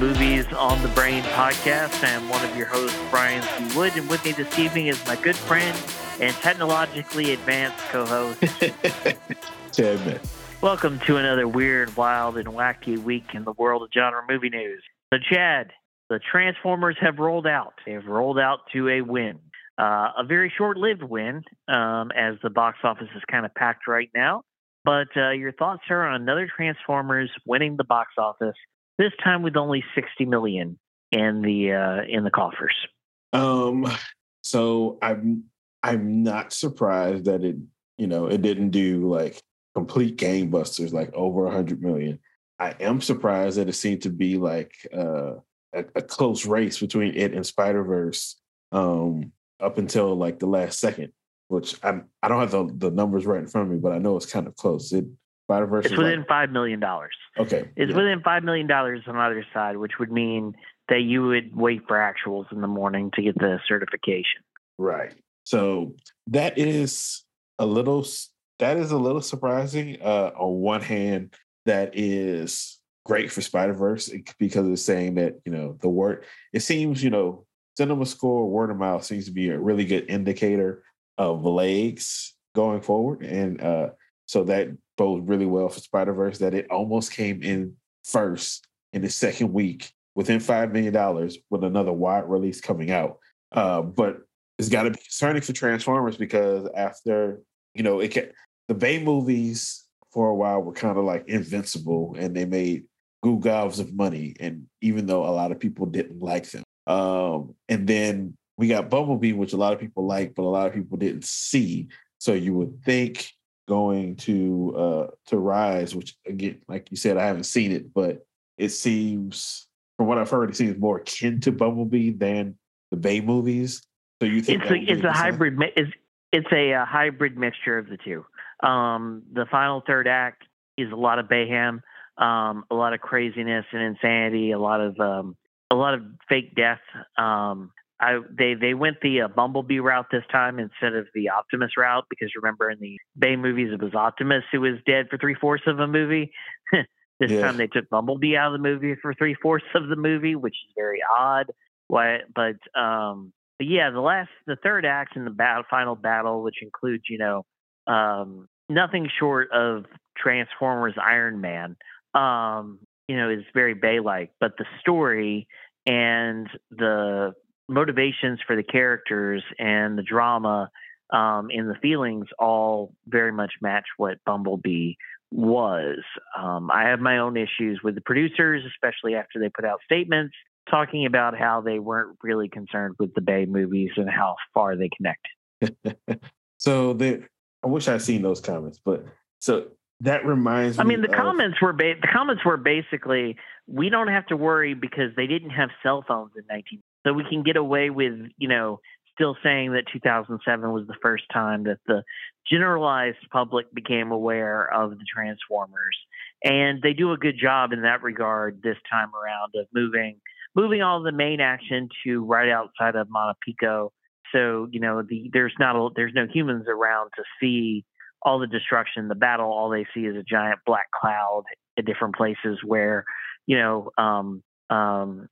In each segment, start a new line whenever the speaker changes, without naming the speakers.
Welcome to the Movies on the Brain podcast. I'm one of your hosts, Brian C. Wood, and with me this evening is my good friend and technologically advanced co-host,
Chad
Welcome to another weird, wild, and wacky week in the world of genre movie news. So, Chad, the Transformers have rolled out. They've rolled out to a win. Uh, a very short-lived win, um, as the box office is kind of packed right now. But uh, your thoughts are on another Transformers winning the box office this time with only 60 million in the uh, in the coffers.
Um, so I'm I'm not surprised that it you know it didn't do like complete game busters like over 100 million. I am surprised that it seemed to be like uh, a, a, close race between it and Spider Verse um, up until like the last second, which I I don't have the, the numbers right in front of me, but I know it's kind of close. It
Spider Verse. It's within like, five million dollars.
Okay.
It's yeah. within five million dollars on either side, which would mean that you would wait for actuals in the morning to get the certification.
Right. So that is a little that is a little surprising. Uh, on one hand, that is great for Spider Verse because it's saying that you know the word. It seems you know cinema score word of mouth seems to be a really good indicator of legs going forward, and uh, so that bodes really well for Spider Verse that it almost came in first in the second week within $5 million with another wide release coming out. Uh, but it's got to be concerning for Transformers because after, you know, it can, the Bay movies for a while were kind of like invincible and they made goo gobs of money. And even though a lot of people didn't like them. Um, and then we got Bumblebee, which a lot of people like, but a lot of people didn't see. So you would think going to uh to rise which again like you said i haven't seen it but it seems from what i've heard it seems more akin to bumblebee than the bay movies. So you think
it's a, it's a hybrid it's it's a, a, hybrid mixture of the two. Um the final third act is a lot of Bayhem um a lot of craziness and insanity a lot of um a lot of fake death um I they they went the uh, Bumblebee route this time instead of the Optimus route because remember in the Bay movies it was Optimus who was dead for three fourths of a movie. this yeah. time they took Bumblebee out of the movie for three fourths of the movie, which is very odd. Why? But um, but yeah, the last the third act in the battle, final battle, which includes you know um, nothing short of Transformers Iron Man, um, you know, is very Bay like, but the story and the motivations for the characters and the drama um, and the feelings all very much match what Bumblebee was. Um, I have my own issues with the producers, especially after they put out statements talking about how they weren't really concerned with the Bay movies and how far they connect.
so the, I wish I'd seen those comments, but so that reminds
me.
I
mean, the
of,
comments were ba- the comments were basically we don't have to worry because they didn't have cell phones in 19 so we can get away with, you know, still saying that 2007 was the first time that the generalized public became aware of the Transformers. And they do a good job in that regard this time around of moving moving all the main action to right outside of Machu Picchu. So, you know, the there's not a, there's no humans around to see all the destruction, the battle, all they see is a giant black cloud at different places where, you know, um, um,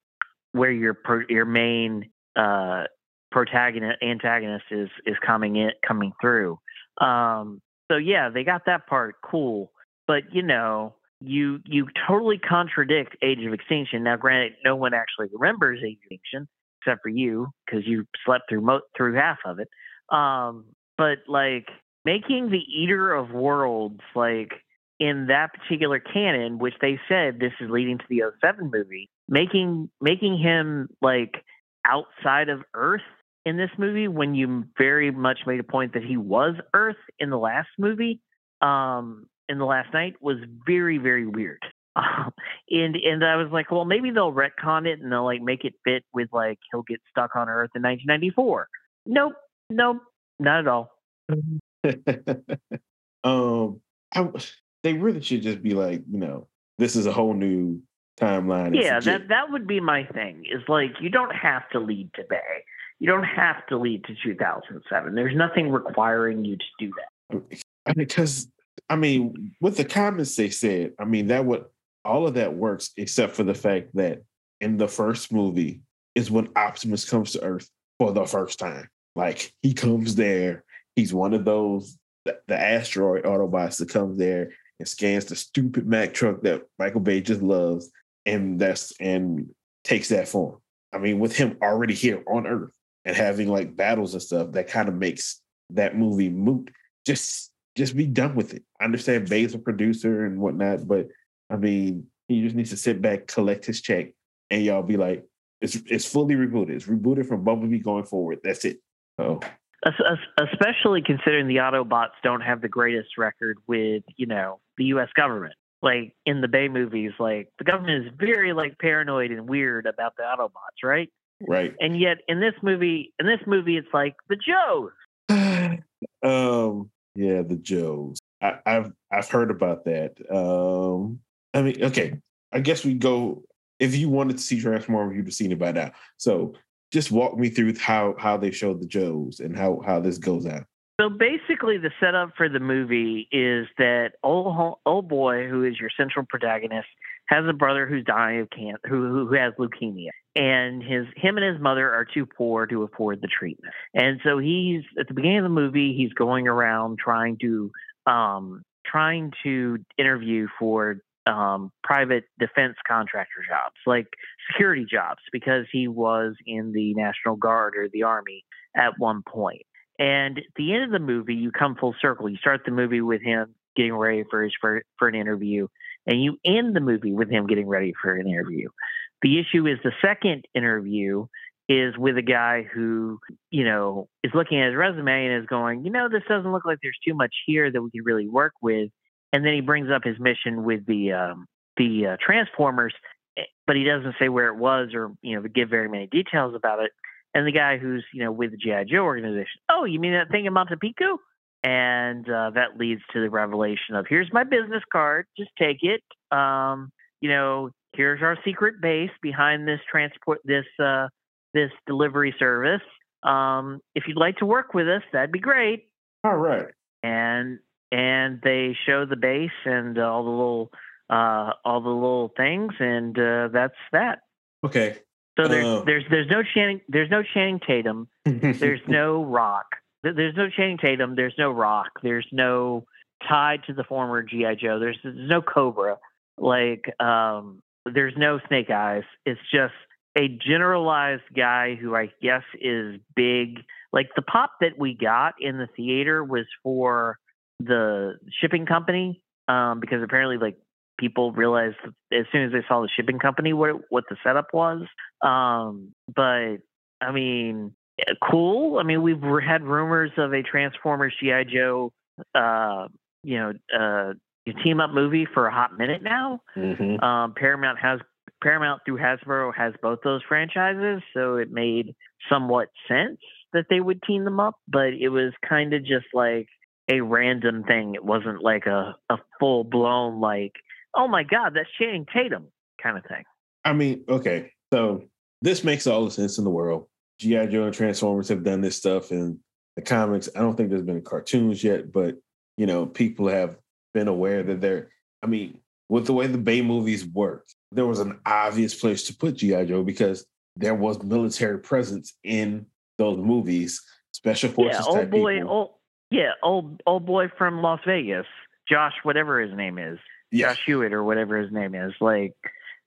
where your your main uh, protagonist antagonist is is coming in coming through. Um, so yeah, they got that part cool, but you know, you you totally contradict Age of Extinction. Now, granted, no one actually remembers Age of Extinction except for you because you slept through mo- through half of it. Um, but like making the Eater of Worlds like in that particular canon, which they said this is leading to the 07 movie, making making him like outside of Earth in this movie when you very much made a point that he was Earth in the last movie, um, in the last night was very very weird. Um, and and I was like, well, maybe they'll retcon it and they'll like make it fit with like he'll get stuck on Earth in 1994. Nope, nope, not at all.
um, I, they really should just be like, you know, this is a whole new timeline.
Yeah, that that would be my thing. Is like you don't have to lead to Bay. You don't have to lead to 2007. There's nothing requiring you to do that.
Because I mean, with the comments they said, I mean that would all of that works except for the fact that in the first movie is when Optimus comes to Earth for the first time. Like he comes there, he's one of those the, the asteroid Autobots that comes there and scans the stupid Mack truck that Michael Bay just loves, and that's and takes that form. I mean, with him already here on Earth and having like battles and stuff, that kind of makes that movie moot. Just just be done with it. I understand Bay's a producer and whatnot, but I mean, he just needs to sit back, collect his check, and y'all be like, it's it's fully rebooted. It's rebooted from Bumblebee going forward. That's it. Oh.
Especially considering the Autobots don't have the greatest record with, you know, the U.S. government. Like in the Bay movies, like the government is very like paranoid and weird about the Autobots, right?
Right.
And yet in this movie, in this movie, it's like the Joes.
um. Yeah, the Joes. I, I've I've heard about that. Um. I mean, okay. I guess we go. If you wanted to see Transformers, you'd have seen it by now. So just walk me through how how they showed the Joes and how how this goes out.
So basically, the setup for the movie is that old old boy, who is your central protagonist, has a brother who's dying of cancer, who who has leukemia, and his him and his mother are too poor to afford the treatment. And so he's at the beginning of the movie, he's going around trying to um, trying to interview for um, private defense contractor jobs, like security jobs, because he was in the National Guard or the Army at one point. And at the end of the movie, you come full circle. You start the movie with him getting ready for his for, for an interview, and you end the movie with him getting ready for an interview. The issue is the second interview is with a guy who, you know, is looking at his resume and is going, you know, this doesn't look like there's too much here that we can really work with and then he brings up his mission with the um, the uh, Transformers, eh, but he doesn't say where it was or you know give very many details about it. And the guy who's you know with the GI Joe organization, oh, you mean that thing in Machu Picchu? And uh, that leads to the revelation of here's my business card, just take it. Um, you know, here's our secret base behind this transport this uh, this delivery service. Um, if you'd like to work with us, that'd be great.
All right.
And and they show the base and all the little uh, all the little things, and uh, that's that.
Okay.
So there's uh, there's there's no Channing there's no Channing Tatum. there's no Rock. There's no Channing Tatum. There's no Rock. There's no tied to the former GI Joe. There's there's no Cobra. Like um, there's no Snake Eyes. It's just a generalized guy who I guess is big. Like the pop that we got in the theater was for the shipping company um, because apparently like people realized as soon as they saw the shipping company what what the setup was. Um, but I mean, cool. I mean, we've had rumors of a Transformers GI Joe, uh, you know, uh, team up movie for a hot minute now. Mm-hmm. Um, Paramount has Paramount through Hasbro has both those franchises, so it made somewhat sense that they would team them up. But it was kind of just like a random thing. It wasn't like a, a full blown like, oh my God, that's Channing Tatum kind of thing.
I mean, okay. So this makes all the sense in the world. G.I. Joe and Transformers have done this stuff in the comics. I don't think there's been cartoons yet, but you know, people have been aware that they're I mean, with the way the Bay movies work, there was an obvious place to put G.I. Joe because there was military presence in those movies, special forces
yeah,
type
boy,
people.
Old, yeah, old old boy from Las Vegas, Josh, whatever his name is, yeah. Josh Hewitt or whatever his name is. Like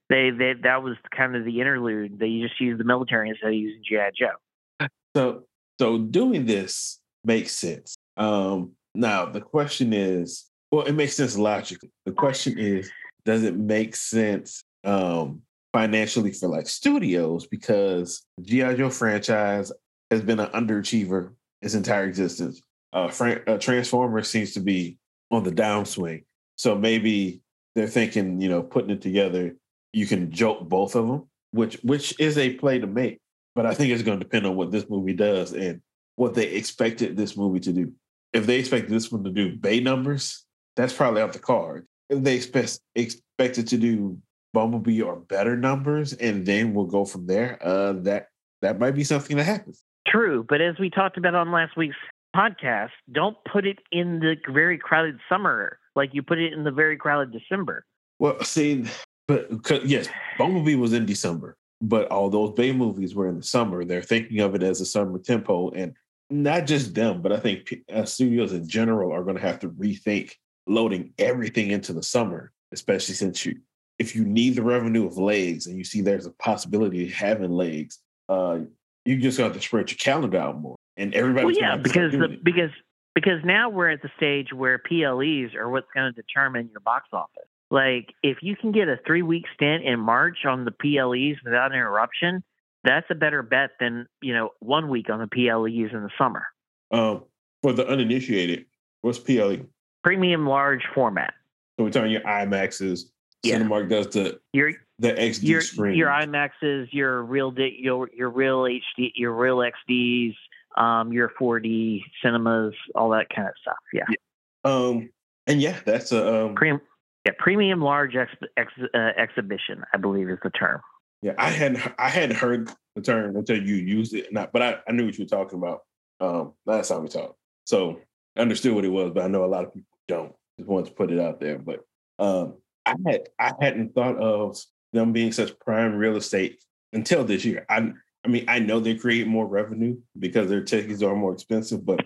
they, they that was kind of the interlude. They just used the military instead of using GI Joe.
So so doing this makes sense. Um, now the question is, well, it makes sense logically. The question is, does it make sense um, financially for like studios because GI Joe franchise has been an underachiever its entire existence uh, Frank, uh, Transformers seems to be on the downswing. So maybe they're thinking, you know, putting it together, you can joke both of them, which which is a play to make. But I think it's going to depend on what this movie does and what they expected this movie to do. If they expected this one to do Bay numbers, that's probably off the card. If they expect expected to do Bumblebee or better numbers, and then we'll go from there, uh, that that might be something that happens.
True, but as we talked about on last week's podcast, don't put it in the very crowded summer like you put it in the very crowded December.
Well, see, But yes, Bumblebee was in December, but all those Bay movies were in the summer. They're thinking of it as a summer tempo, and not just them, but I think uh, studios in general are going to have to rethink loading everything into the summer, especially since you, if you need the revenue of legs and you see there's a possibility of having legs, uh, you just got to spread your calendar out more. And everybody,
well, yeah, because the, because because now we're at the stage where PLEs are what's going to determine your box office. Like if you can get a three week stint in March on the PLEs without interruption, that's a better bet than you know one week on the PLEs in the summer.
Um, for the uninitiated, what's PLE?
Premium large format.
So we're talking your IMAXs. Yeah. Cinemark does the
your
the XD
your,
screen.
Your IMAXs, your real your your real HD, your real XDs, um, your 4D cinemas, all that kind of stuff. Yeah.
yeah. Um, and yeah, that's a um,
premium. Yeah, premium large ex, ex, uh, exhibition, I believe is the term.
Yeah, I hadn't I hadn't heard the term until you used it, not, but I, I knew what you were talking about um, last time we talked. So I understood what it was, but I know a lot of people don't. Just wanted to put it out there. But um, I had I hadn't thought of them being such prime real estate until this year. I I mean, I know they create more revenue because their tickets are more expensive, but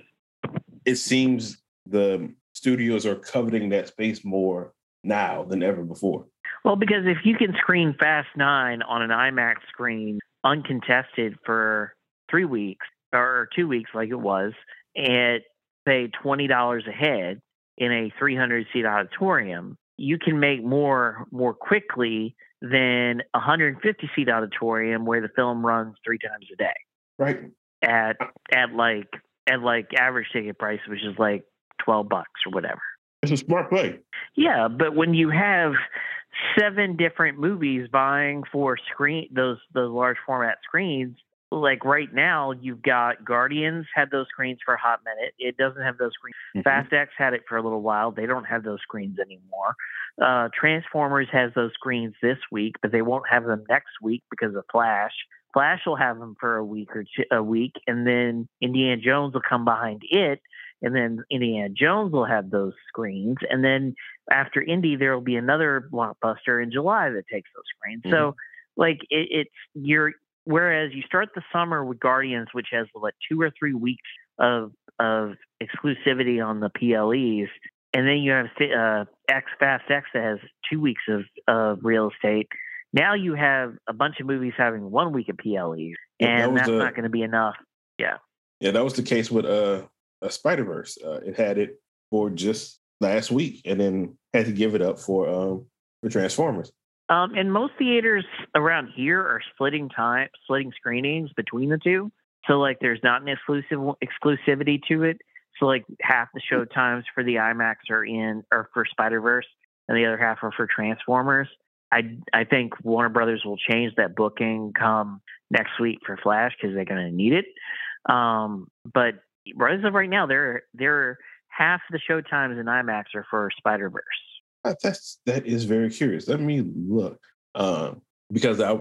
it seems the studios are coveting that space more now than ever before.
Well, because if you can screen Fast Nine on an IMAX screen uncontested for three weeks or two weeks, like it was, at say twenty dollars a head in a three hundred seat auditorium, you can make more more quickly than a 150 seat auditorium where the film runs three times a day.
Right.
At uh, at like at like average ticket price, which is like 12 bucks or whatever.
It's a smart play.
Yeah, but when you have seven different movies vying for screen those those large format screens, like right now you've got Guardians had those screens for a hot minute. It doesn't have those screens. Mm-hmm. Fast X had it for a little while. They don't have those screens anymore. Uh, Transformers has those screens this week, but they won't have them next week because of Flash. Flash will have them for a week or two, a week, and then Indiana Jones will come behind it, and then Indiana Jones will have those screens, and then after Indy, there will be another blockbuster in July that takes those screens. Mm-hmm. So, like it, it's you're whereas you start the summer with Guardians, which has like two or three weeks of of exclusivity on the PLEs, and then you have uh, X Fast X that has two weeks of of real estate. Now you have a bunch of movies having one week of PLEs, and that that's not going to be enough. Yeah.
Yeah, that was the case with uh, a Spider Verse. Uh, it had it for just last week, and then had to give it up for um, for Transformers.
Um, and most theaters around here are splitting time, splitting screenings between the two. So like, there's not an exclusive exclusivity to it. So like, half the show times for the IMAX are in, or for Spider Verse, and the other half are for Transformers. I I think Warner Brothers will change that booking come next week for Flash because they're going to need it. Um, but as of right now, they're they're half the show times in IMAX are for Spider Verse.
That's that is very curious. Let me look um, because I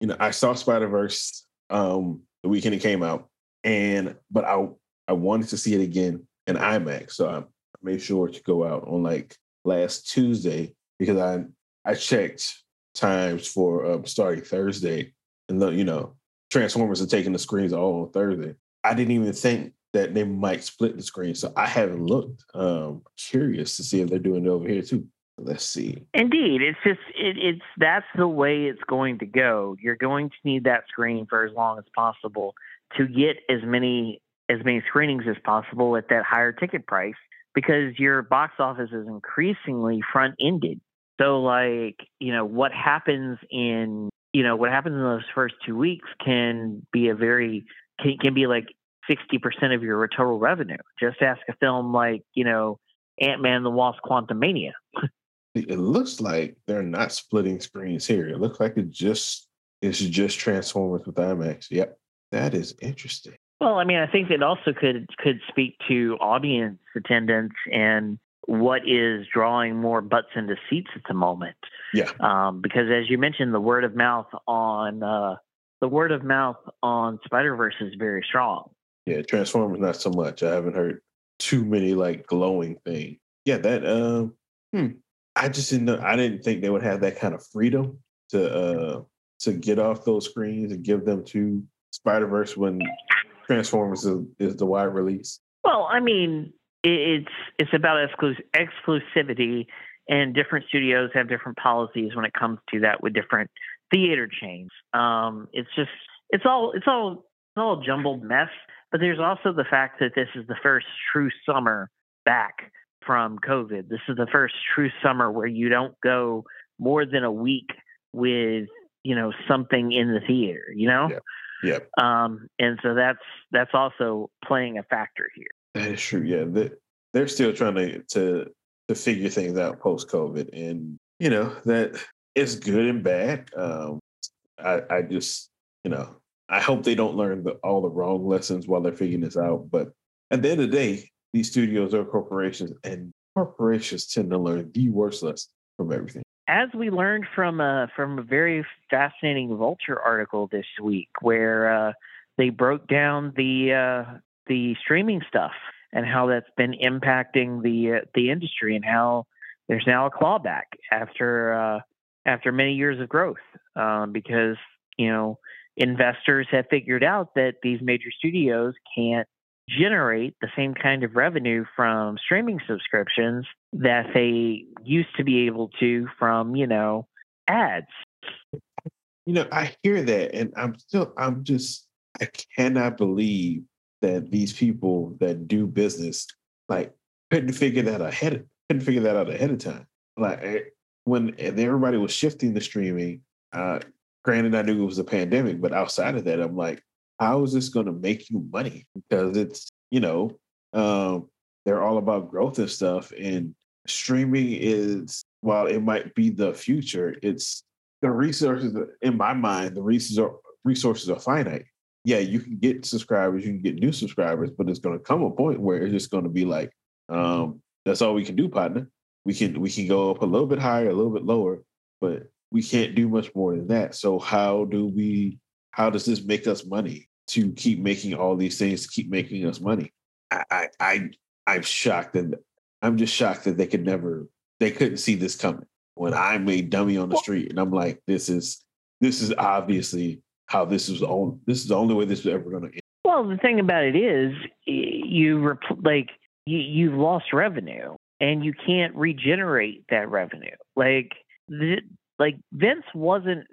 you know I saw Spider Verse um, the weekend it came out, and but I I wanted to see it again in IMAX, so I made sure to go out on like last Tuesday because I I checked times for um, starting Thursday, and the you know Transformers are taking the screens all on Thursday. I didn't even think that they might split the screen, so I haven't looked. Um, curious to see if they're doing it over here too. Let's see.
Indeed, it's just it, it's that's the way it's going to go. You're going to need that screen for as long as possible to get as many as many screenings as possible at that higher ticket price because your box office is increasingly front ended. So like, you know, what happens in you know, what happens in those first two weeks can be a very can, can be like 60% of your total revenue. Just ask a film like, you know, Ant Man the Wasp Quantumania.
It looks like they're not splitting screens here. It looks like it just it's just Transformers with IMAX. Yep, that is interesting.
Well, I mean, I think it also could could speak to audience attendance and what is drawing more butts into seats at the moment.
Yeah.
Um, because as you mentioned, the word of mouth on uh, the word of mouth on Spider Verse is very strong.
Yeah, Transformers not so much. I haven't heard too many like glowing things. Yeah, that um, hmm, I just didn't know. I didn't think they would have that kind of freedom to uh to get off those screens and give them to Spider Verse when Transformers is, is, the wide release.
Well, I mean, it's it's about exclus- exclusivity, and different studios have different policies when it comes to that with different theater chains. Um, it's just it's all it's all it's all a jumbled mess. But there's also the fact that this is the first true summer back from COVID. This is the first true summer where you don't go more than a week with you know something in the theater. You know.
Yeah. Yep.
Um, and so that's that's also playing a factor here.
That is true. Yeah, they, they're still trying to to to figure things out post COVID, and you know that it's good and bad. Um, I I just you know I hope they don't learn the, all the wrong lessons while they're figuring this out. But at the end of the day, these studios or corporations, and corporations tend to learn the worst lesson from everything.
As we learned from a from a very fascinating Vulture article this week, where uh, they broke down the uh, the streaming stuff and how that's been impacting the uh, the industry, and how there's now a clawback after uh, after many years of growth, um, because you know investors have figured out that these major studios can't generate the same kind of revenue from streaming subscriptions that they used to be able to from, you know, ads.
You know, I hear that and I'm still I'm just I cannot believe that these people that do business like couldn't figure that ahead couldn't figure that out ahead of time. Like eh, when everybody was shifting the streaming, uh, granted I knew it was a pandemic, but outside of that, I'm like, how is this going to make you money? Because it's, you know, um, they're all about growth and stuff. And streaming is, while it might be the future, it's the resources, in my mind, the resources are, resources are finite. Yeah, you can get subscribers, you can get new subscribers, but it's going to come a point where it's just going to be like, um, that's all we can do, partner. We can we can go up a little bit higher, a little bit lower, but we can't do much more than that. So how do we how does this make us money to keep making all these things to keep making us money? I, I, I I'm shocked that I'm just shocked that they could never they couldn't see this coming. When I made dummy on the street and I'm like, this is this is obviously how this is all this is the only way this is ever going to end.
Well, the thing about it is, you like you you've lost revenue and you can't regenerate that revenue. Like the, like Vince wasn't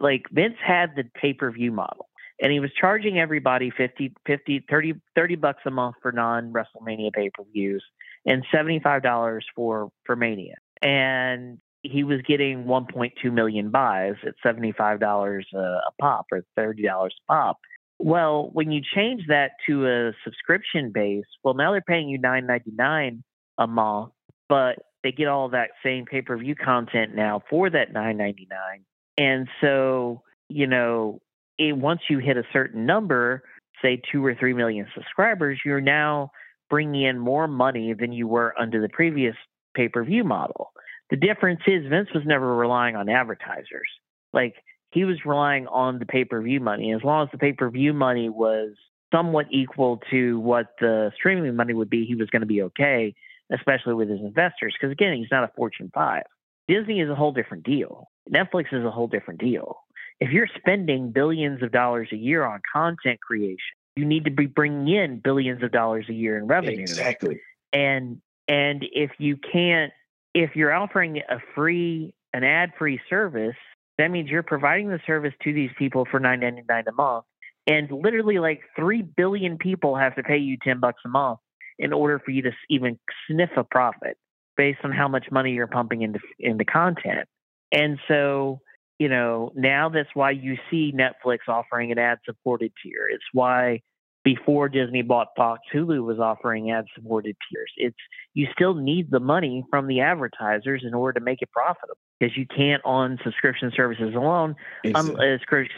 like Vince had the pay per view model and he was charging everybody 50, 50 30, 30 bucks a month for non WrestleMania pay per views and $75 for, for Mania. And he was getting 1.2 million buys at $75 a, a pop or $30 a pop. Well, when you change that to a subscription base, well, now they're paying you $9.99 a month, but they get all that same pay per view content now for that nine ninety nine. And so, you know, it, once you hit a certain number, say two or three million subscribers, you're now bringing in more money than you were under the previous pay per view model. The difference is Vince was never relying on advertisers. Like he was relying on the pay per view money. As long as the pay per view money was somewhat equal to what the streaming money would be, he was going to be okay especially with his investors. Because again, he's not a Fortune 5. Disney is a whole different deal. Netflix is a whole different deal. If you're spending billions of dollars a year on content creation, you need to be bringing in billions of dollars a year in revenue.
Exactly.
And and if you can't, if you're offering a free, an ad-free service, that means you're providing the service to these people for nine ninety nine a month, and literally like three billion people have to pay you ten bucks a month in order for you to even sniff a profit based on how much money you're pumping into into content. And so, you know, now that's why you see Netflix offering an ad supported tier. It's why before Disney bought Fox, Hulu was offering ad supported tiers. It's you still need the money from the advertisers in order to make it profitable because you can't on subscription services alone, um,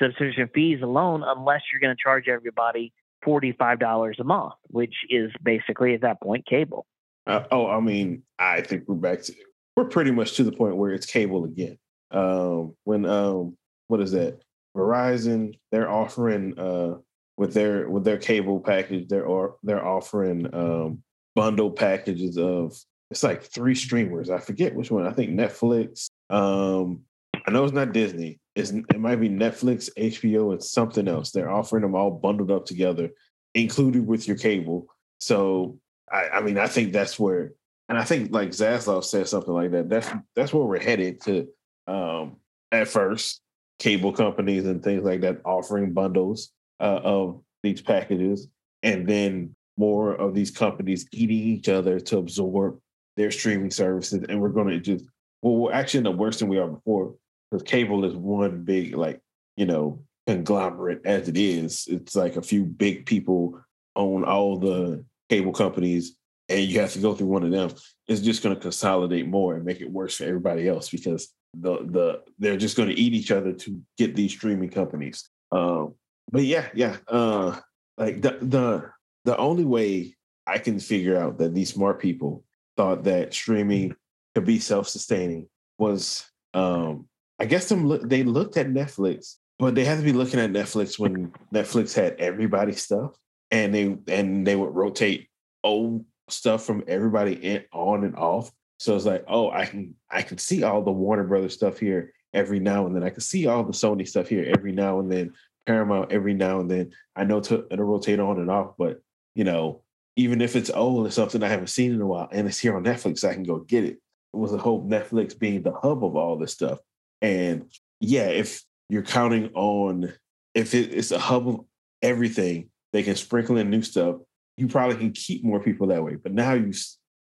subscription fees alone, unless you're going to charge everybody $45 a month, which is basically at that point cable.
Uh, oh, I mean, I think we're back to we're pretty much to the point where it's cable again. Um, when um, what is that? Verizon, they're offering uh with their with their cable package, they're or they're offering um bundle packages of it's like three streamers. I forget which one. I think Netflix. Um, I know it's not Disney. It's, it might be Netflix, HBO, and something else. They're offering them all bundled up together, included with your cable. So I, I mean, I think that's where, and I think like Zaslav said something like that. That's that's where we're headed to. Um, at first, cable companies and things like that offering bundles uh, of these packages, and then more of these companies eating each other to absorb their streaming services, and we're going to just well, we're actually in the worse than we are before because cable is one big like you know conglomerate as it is. It's like a few big people own all the cable companies, and you have to go through one of them. It's just going to consolidate more and make it worse for everybody else because the the they're just going to eat each other to get these streaming companies. Um, but yeah, yeah, uh, like the the the only way I can figure out that these smart people thought that streaming could be self-sustaining was um I guess them look, they looked at Netflix, but they had to be looking at Netflix when Netflix had everybody's stuff and they and they would rotate old stuff from everybody in, on and off. So it's like, oh, I can I can see all the Warner Brothers stuff here every now and then. I can see all the Sony stuff here every now and then. Paramount every now and then. I know to it'll rotate on and off, but you know, even if it's old or something I haven't seen in a while and it's here on Netflix, I can go get it. It was a hope Netflix being the hub of all this stuff. And yeah, if you're counting on if it, it's a hub of everything, they can sprinkle in new stuff. You probably can keep more people that way. But now you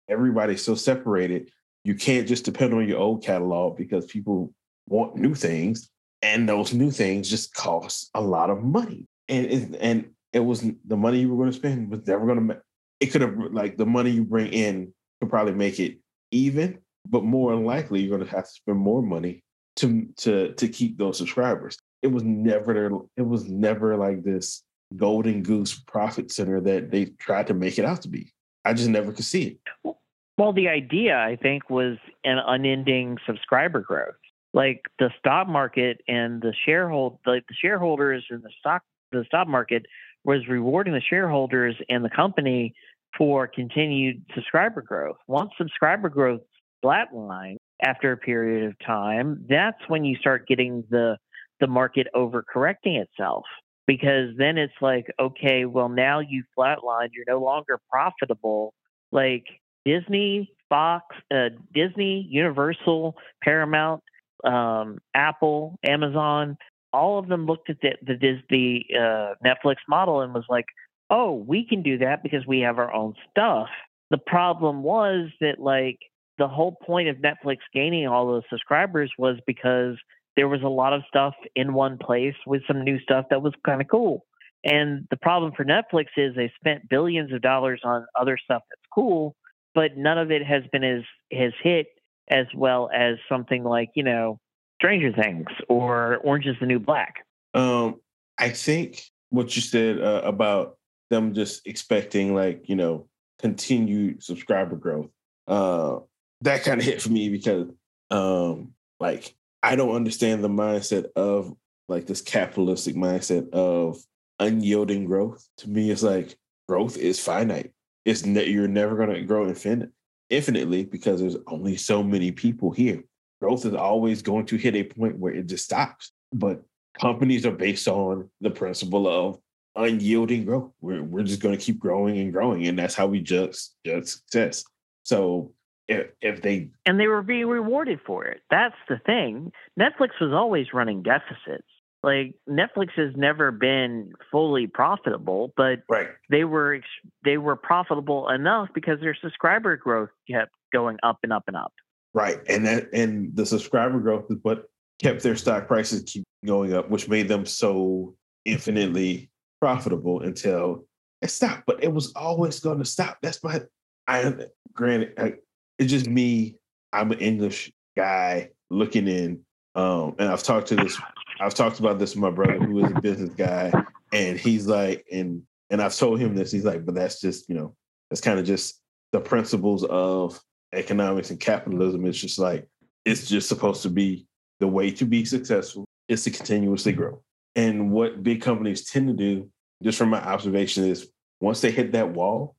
everybody's so separated, you can't just depend on your old catalog because people want new things, and those new things just cost a lot of money. And it, and it was the money you were going to spend was never going to. It could have like the money you bring in could probably make it even, but more likely you're going to have to spend more money to to to keep those subscribers. It was never there. It was never like this golden goose profit center that they tried to make it out to be. I just never could see it.
Well, the idea I think was an unending subscriber growth. Like the stock market and the sharehold like the shareholders and the stock the stock market was rewarding the shareholders and the company for continued subscriber growth. Once subscriber growth flatlined after a period of time, that's when you start getting the the market overcorrecting itself because then it's like, okay, well now you flatlined, you're no longer profitable. Like Disney, Fox, uh, Disney, Universal, Paramount, um, Apple, Amazon, all of them looked at the the Disney uh, Netflix model and was like, "Oh, we can do that because we have our own stuff." The problem was that like the whole point of Netflix gaining all those subscribers was because there was a lot of stuff in one place with some new stuff that was kind of cool. And the problem for Netflix is they spent billions of dollars on other stuff that's cool, but none of it has been as has hit as well as something like you know Stranger Things or Orange is the New Black.
Um, I think what you said uh, about them just expecting like you know continued subscriber growth uh, that kind of hit for me because um, like I don't understand the mindset of like this capitalistic mindset of unyielding growth. To me, it's like growth is finite. It's ne- you're never going to grow infinite, infinitely because there's only so many people here. Growth is always going to hit a point where it just stops. But companies are based on the principle of unyielding growth. We're we're just going to keep growing and growing, and that's how we judge judge success. So if, if they
and they were being rewarded for it. That's the thing. Netflix was always running deficits. Like Netflix has never been fully profitable, but
right.
they were they were profitable enough because their subscriber growth kept going up and up and up.
Right, and that and the subscriber growth is what kept their stock prices keep going up, which made them so infinitely profitable until it stopped. But it was always going to stop. That's my I granted it's just me. I'm an English guy looking in. Um, and I've talked to this, I've talked about this with my brother who is a business guy, and he's like, and and I've told him this, he's like, but that's just, you know, that's kind of just the principles of economics and capitalism. It's just like it's just supposed to be the way to be successful is to continuously grow. And what big companies tend to do, just from my observation, is once they hit that wall,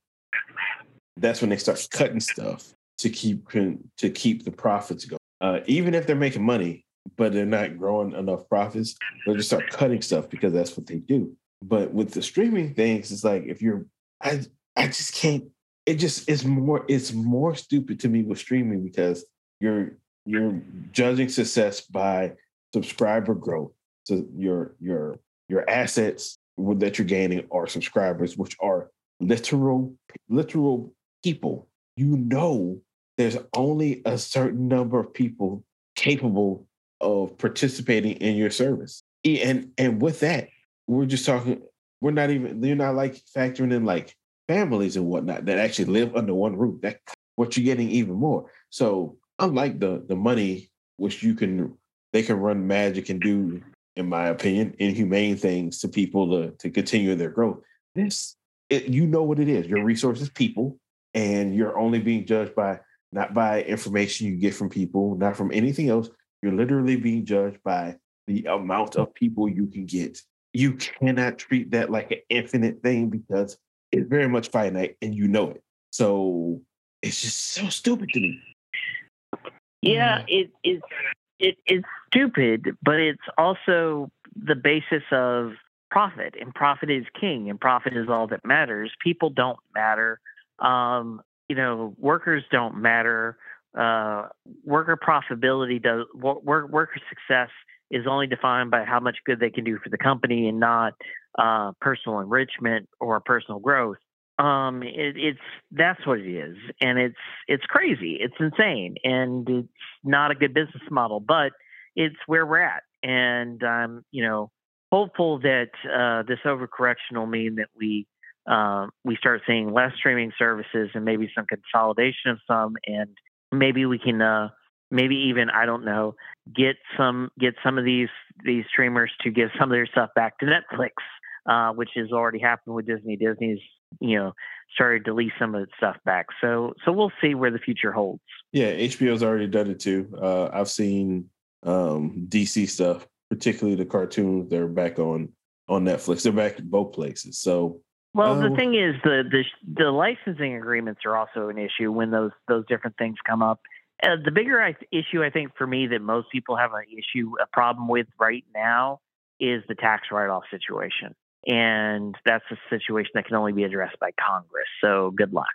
that's when they start cutting stuff to keep to keep the profits going. Uh, even if they're making money, but they're not growing enough profits, they'll just start cutting stuff because that's what they do. But with the streaming things, it's like if you're, I I just can't. It just is more. It's more stupid to me with streaming because you're you're judging success by subscriber growth. So your your your assets that you're gaining are subscribers, which are literal literal people. You know, there's only a certain number of people capable of participating in your service. And and with that, we're just talking. We're not even. You're not like factoring in like families and whatnot that actually live under one roof. That what you're getting even more. So unlike the the money which you can they can run magic and do, in my opinion, inhumane things to people to to continue their growth. This it, you know what it is. Your resources, people, and you're only being judged by not by information you get from people, not from anything else. You're literally being judged by the amount of people you can get. You cannot treat that like an infinite thing because it's very much finite and you know it. So it's just so stupid to me.
Yeah, it is it is stupid, but it's also the basis of profit, and profit is king, and profit is all that matters. People don't matter. Um, you know, workers don't matter. Uh, worker profitability does work, worker success is only defined by how much good they can do for the company and not uh, personal enrichment or personal growth um, it, it's that's what it is, and it's it's crazy, it's insane, and it's not a good business model, but it's where we're at, and I'm you know hopeful that uh, this overcorrection will mean that we uh, we start seeing less streaming services and maybe some consolidation of some, and maybe we can uh, maybe even I don't know get some get some of these these streamers to give some of their stuff back to Netflix, uh, which has already happened with Disney. Disney's you know started to lease some of its stuff back. So so we'll see where the future holds.
Yeah, HBO's already done it too. Uh, I've seen um, DC stuff, particularly the cartoons. They're back on on Netflix. They're back in both places. So
well, the um, thing is, the, the the licensing agreements are also an issue when those those different things come up. Uh, the bigger I, issue, I think, for me that most people have an issue, a problem with right now, is the tax write off situation and that's a situation that can only be addressed by Congress. So good luck.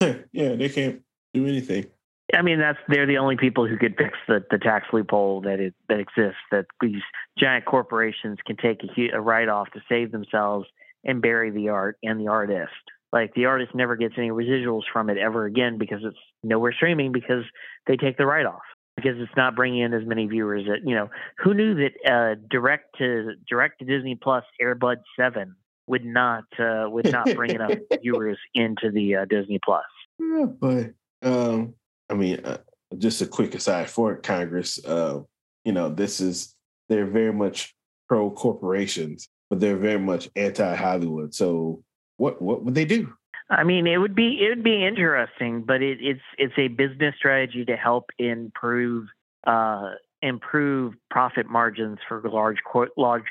yeah, they can't do anything.
I mean, that's they're the only people who could fix the, the tax loophole that it, that exists. That these giant corporations can take a, a write off to save themselves and bury the art and the artist. Like the artist never gets any residuals from it ever again because it's nowhere streaming because they take the write off because it's not bringing in as many viewers. That you know, who knew that uh, direct to direct to Disney Plus Air Bud Seven would not uh, would not bring enough viewers into the uh, Disney Plus.
Yeah, but um, I mean, uh, just a quick aside for Congress. Uh, you know, this is they're very much pro corporations, but they're very much anti Hollywood. So what what would they do?
I mean, it would be it would be interesting, but it, it's it's a business strategy to help improve uh, improve profit margins for large large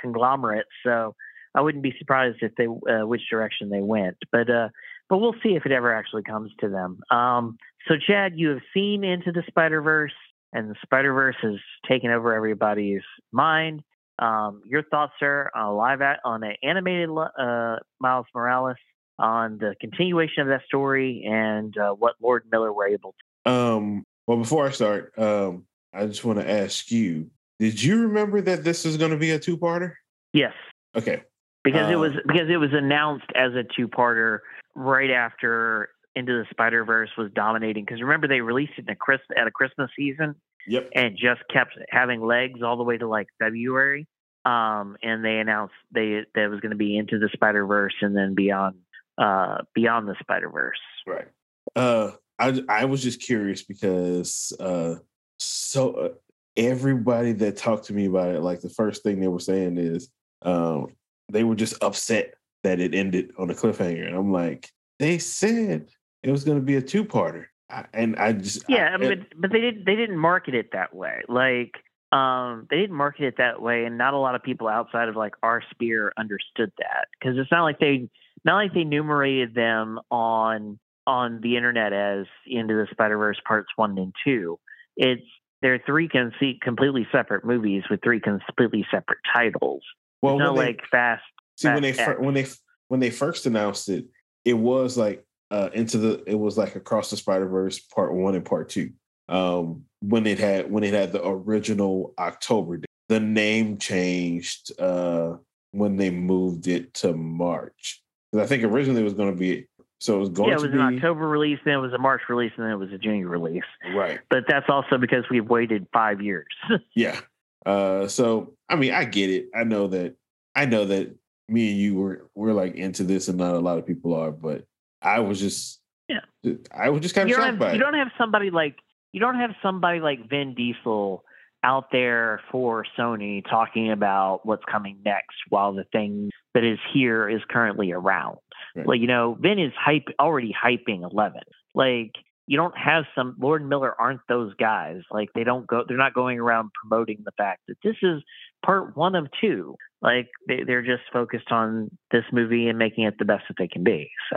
conglomerates. So I wouldn't be surprised if they uh, which direction they went, but uh, but we'll see if it ever actually comes to them. Um, so Chad, you have seen Into the Spider Verse, and the Spider Verse has taken over everybody's mind. Um, your thoughts, sir, on a live at, on an animated uh, Miles Morales on the continuation of that story and uh, what Lord Miller were able
to. Um, well, before I start, um, I just want to ask you: Did you remember that this is going to be a two-parter?
Yes.
Okay.
Because it was um, because it was announced as a two-parter right after Into the Spider Verse was dominating. Because remember, they released it in a Christmas at a Christmas season.
Yep.
And just kept having legs all the way to like February. Um, and they announced they that was going to be into the Spider Verse and then beyond uh, Beyond the Spider Verse.
Right. Uh, I I was just curious because uh, so uh, everybody that talked to me about it, like the first thing they were saying is um, they were just upset that it ended on a cliffhanger, and I'm like, they said it was going to be a two parter, and I just
yeah,
I,
but but they didn't they didn't market it that way, like. Um, they didn't market it that way, and not a lot of people outside of like our sphere understood that because it's not like they not like they numerated them on on the internet as Into the Spider Verse Parts One and Two. It's they're three con- completely separate movies with three completely separate titles. Well, it's not they, like fast.
See
fast
when they fir- when they when they first announced it, it was like uh, into the it was like across the Spider Verse Part One and Part Two. Um, when it had when it had the original October, the name changed uh, when they moved it to March. Because I think originally it was going to be so it was going
yeah, it was
be,
an October release, then it was a March release, and then it was a June release.
Right.
But that's also because we've waited five years.
yeah. Uh, so I mean, I get it. I know that. I know that me and you were we're like into this, and not a lot of people are. But I was just.
Yeah.
I was just kind of shocked
have,
by
you
it.
You don't have somebody like you don't have somebody like Vin Diesel out there for Sony talking about what's coming next while the thing that is here is currently around. Right. Like, you know, Vin is hype already hyping 11. Like, you don't have some Lord and Miller aren't those guys. Like they don't go they're not going around promoting the fact that this is part one of two. Like they, they're just focused on this movie and making it the best that they can be. So.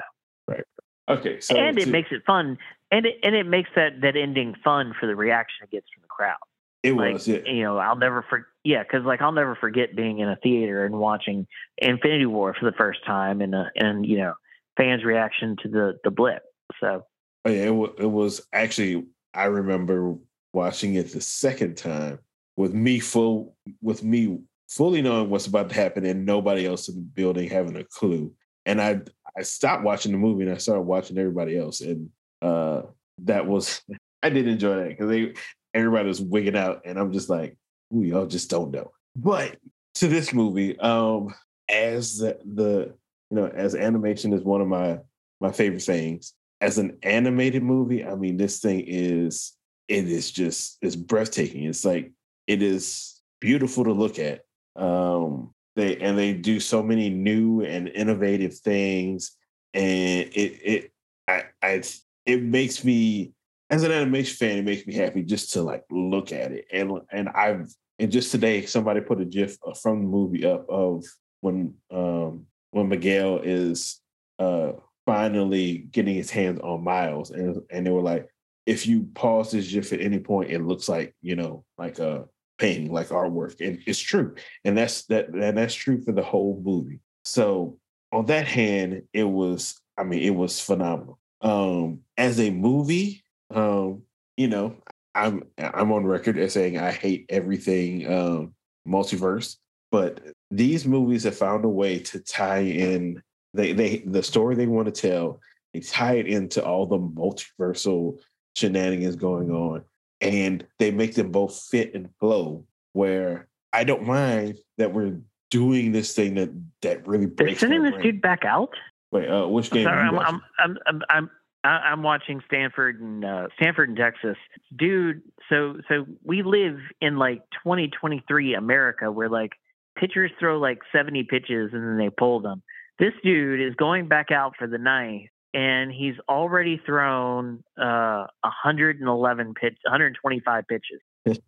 Okay. So
and it to, makes it fun. And it and it makes that that ending fun for the reaction it gets from the crowd.
It
like,
was, yeah.
You know, I'll never forget. Yeah, because like I'll never forget being in a theater and watching Infinity War for the first time, and uh, and you know, fans' reaction to the the blip. So.
Oh yeah, it, w- it was actually. I remember watching it the second time with me full with me fully knowing what's about to happen and nobody else in the building having a clue. And I I stopped watching the movie and I started watching everybody else, and uh, that was I did enjoy that because they everybody was wigging out, and I'm just like, we all just don't know. But to this movie, um, as the, the you know, as animation is one of my my favorite things. As an animated movie, I mean, this thing is it is just it's breathtaking. It's like it is beautiful to look at. Um, they and they do so many new and innovative things, and it it I, I it makes me as an animation fan, it makes me happy just to like look at it. And and I've and just today somebody put a GIF from the movie up of when um when Miguel is uh finally getting his hands on Miles and and they were like, if you pause this GIF at any point, it looks like, you know, like a painting, like artwork. And it's true. And that's that and that's true for the whole movie. So on that hand, it was, I mean, it was phenomenal. Um, as a movie, um, you know, I'm I'm on record as saying I hate everything um, multiverse, but these movies have found a way to tie in they they the story they want to tell. They tie it into all the multiversal shenanigans going on, and they make them both fit and flow. Where I don't mind that we're doing this thing that that really breaks.
They're sending this dude back out.
Wait, uh, which game?
Sorry, I'm, I'm, I'm, I'm, I'm, I, am watching Stanford and uh, Stanford and Texas, dude. So so we live in like 2023 America, where like pitchers throw like 70 pitches and then they pull them. This dude is going back out for the ninth, and he's already thrown uh, 111 pitch, 125 pitches.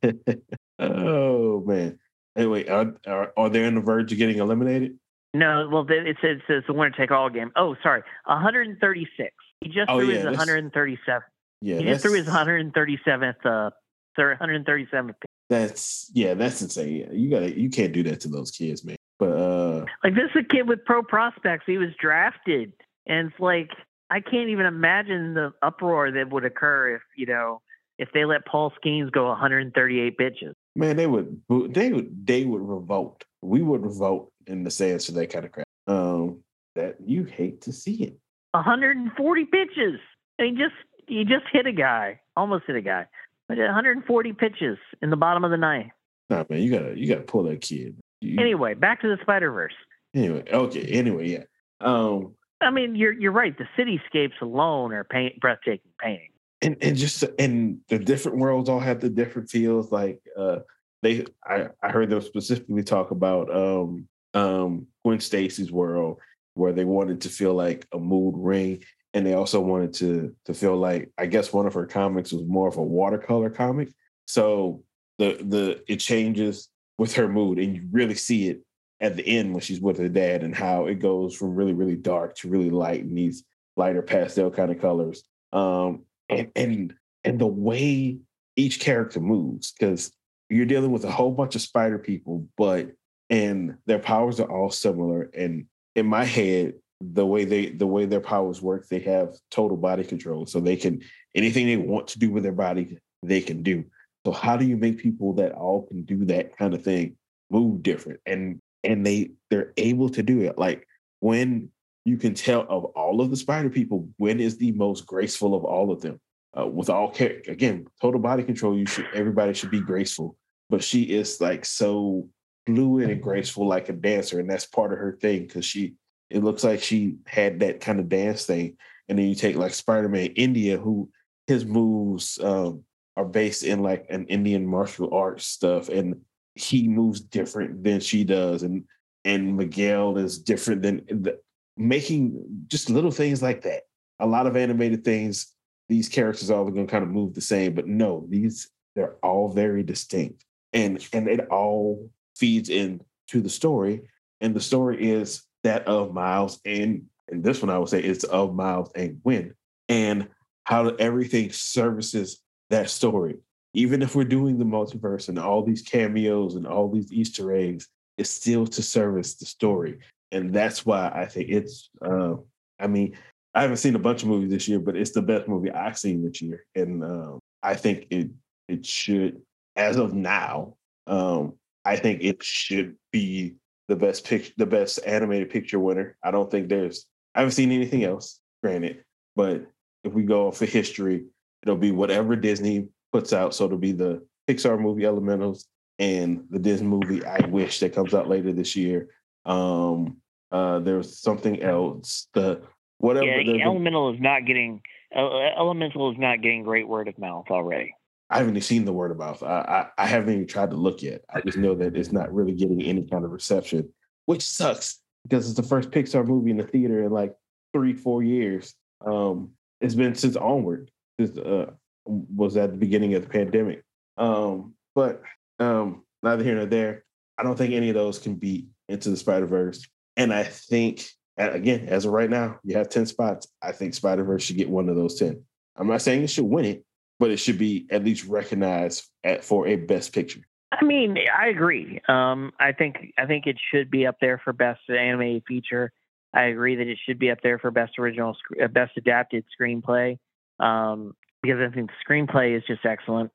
oh man! Anyway, are, are are they on the verge of getting eliminated?
No, well, it says, it says the winner take all game. Oh, sorry, 136. He just oh, threw yeah, his 137th. Yeah, he just threw his 137th. Uh, 137th.
That's yeah, that's insane. You gotta, you can't do that to those kids, man. But uh
like this is a kid with pro prospects. He was drafted, and it's like I can't even imagine the uproar that would occur if you know if they let Paul Skenes go 138 pitches.
Man, they would they would they would revolt. We would revolt in the sense for that kind of crap. Um, that you hate to see it.
140 pitches. And he just he just hit a guy, almost hit a guy. But 140 pitches in the bottom of the ninth.
Nah, man, you gotta you gotta pull that kid. You,
anyway, back to the Spider Verse.
Anyway, okay. Anyway, yeah. Um,
I mean, you're you're right. The cityscapes alone are paint, breathtaking painting.
And and just and the different worlds all have the different feels. Like uh, they, I I heard them specifically talk about um um Gwen Stacy's world where they wanted to feel like a mood ring and they also wanted to to feel like I guess one of her comics was more of a watercolor comic. So the the it changes with her mood and you really see it at the end when she's with her dad and how it goes from really really dark to really light and these lighter pastel kind of colors. Um, and and and the way each character moves, because you're dealing with a whole bunch of spider people, but and their powers are all similar. And in my head, the way they the way their powers work, they have total body control. So they can anything they want to do with their body, they can do. So how do you make people that all can do that kind of thing move different? And and they they're able to do it. Like when you can tell of all of the spider people, Gwen is the most graceful of all of them? Uh, with all care, again, total body control, you should everybody should be graceful. But she is like so fluid and graceful like a dancer, and that's part of her thing because she it looks like she had that kind of dance thing. And then you take like Spider-Man India, who his moves um, are based in like an Indian martial arts stuff, and he moves different than she does, and and Miguel is different than the, making just little things like that. A lot of animated things, these characters all are going to kind of move the same, but no, these they're all very distinct, and and it all feeds into the story, and the story is that of Miles and and this one I would say it's of Miles and Gwen and how everything services that story. Even if we're doing the multiverse and all these cameos and all these Easter eggs, it's still to service the story. And that's why I think it's uh, I mean, I haven't seen a bunch of movies this year, but it's the best movie I've seen this year. And um, I think it it should, as of now, um, I think it should be the best picture, the best animated picture winner. I don't think there's. I haven't seen anything else. Granted, but if we go for history, it'll be whatever Disney puts out. So it'll be the Pixar movie Elementals and the Disney movie I Wish that comes out later this year. Um, uh, there's something else. The whatever.
Yeah,
the,
Elemental is not getting. Elemental is not getting great word of mouth already.
I haven't even seen the word of mouth. I, I, I haven't even tried to look yet. I just know that it's not really getting any kind of reception, which sucks because it's the first Pixar movie in the theater in like three, four years. Um, it's been since Onward. This uh, was at the beginning of the pandemic. Um, but um, neither here nor there. I don't think any of those can beat Into the Spider Verse. And I think, again, as of right now, you have ten spots. I think Spider Verse should get one of those ten. I'm not saying it should win it, but it should be at least recognized at, for a best picture.
I mean, I agree. Um, I think I think it should be up there for best animated feature. I agree that it should be up there for best original, uh, best adapted screenplay, um, because I think the screenplay is just excellent.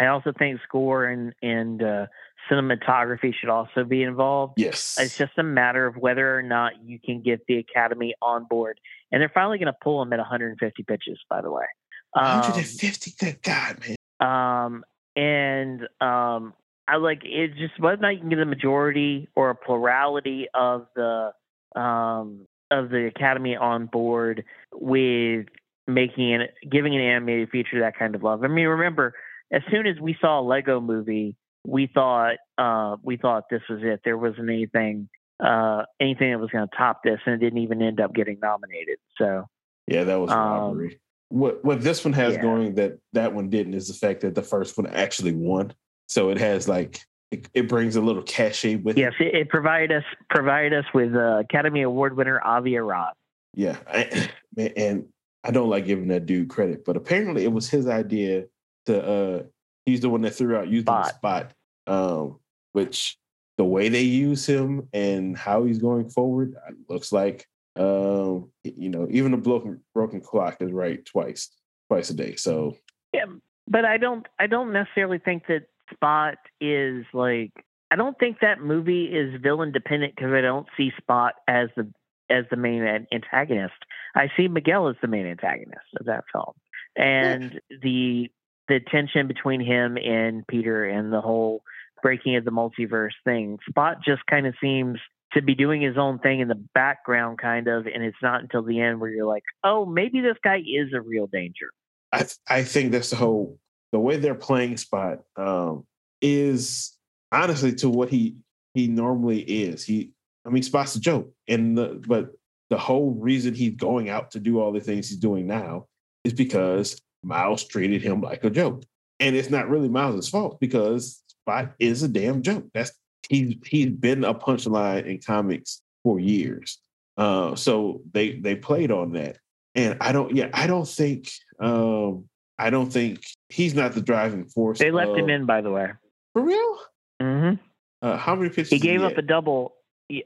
I also think score and and uh, cinematography should also be involved.
Yes,
it's just a matter of whether or not you can get the Academy on board, and they're finally going to pull them at 150 pitches. By the way,
150. Um, good God, man.
Um, and um, I like it. Just whether or not you can get a majority or a plurality of the um of the Academy on board with making it, giving an animated feature that kind of love. I mean, remember, as soon as we saw a Lego movie, we thought uh, we thought this was it. There wasn't anything uh, anything that was going to top this, and it didn't even end up getting nominated. So
yeah, that was a robbery. Um, what what this one has yeah. going that that one didn't is the fact that the first one actually won. So it has like it, it brings a little cachet with
yes, it. it provided us provided us with uh, Academy Award winner Avi Arad.
Yeah, I, and I don't like giving that dude credit, but apparently it was his idea to. uh He's the one that threw out using spot. the spot, um, which the way they use him and how he's going forward looks like um, you know, even a broken broken clock is right twice, twice a day. So
yeah, but I don't I don't necessarily think that Spot is like I don't think that movie is villain dependent because I don't see Spot as the as the main antagonist. I see Miguel as the main antagonist of that film, and the the tension between him and Peter and the whole breaking of the multiverse thing. Spot just kind of seems to be doing his own thing in the background, kind of, and it's not until the end where you're like, oh, maybe this guy is a real danger.
I th- I think that's the whole the way they're playing Spot um, is honestly to what he he normally is. He I mean Spot's a joke, and the, but the whole reason he's going out to do all the things he's doing now is because Miles treated him like a joke, and it's not really Miles' fault because Spot is a damn joke. That's he's he's been a punchline in comics for years. Uh, so they they played on that, and I don't. Yeah, I don't think. Um, I don't think he's not the driving force.
They left
of,
him in, by the way.
for real.
Mm-hmm.
Uh, how many pitches?
He gave
did
up a double.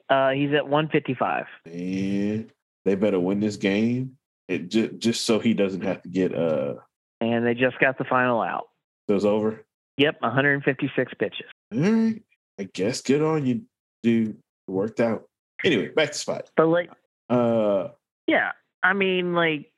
Uh, he's at 155.
Man, they better win this game. It just just so he doesn't have to get uh
and they just got the final out.
those over.
Yep, 156 pitches.
All right, I guess good on you, dude. It worked out. Anyway, back to spot.
But like,
Uh,
yeah, I mean, like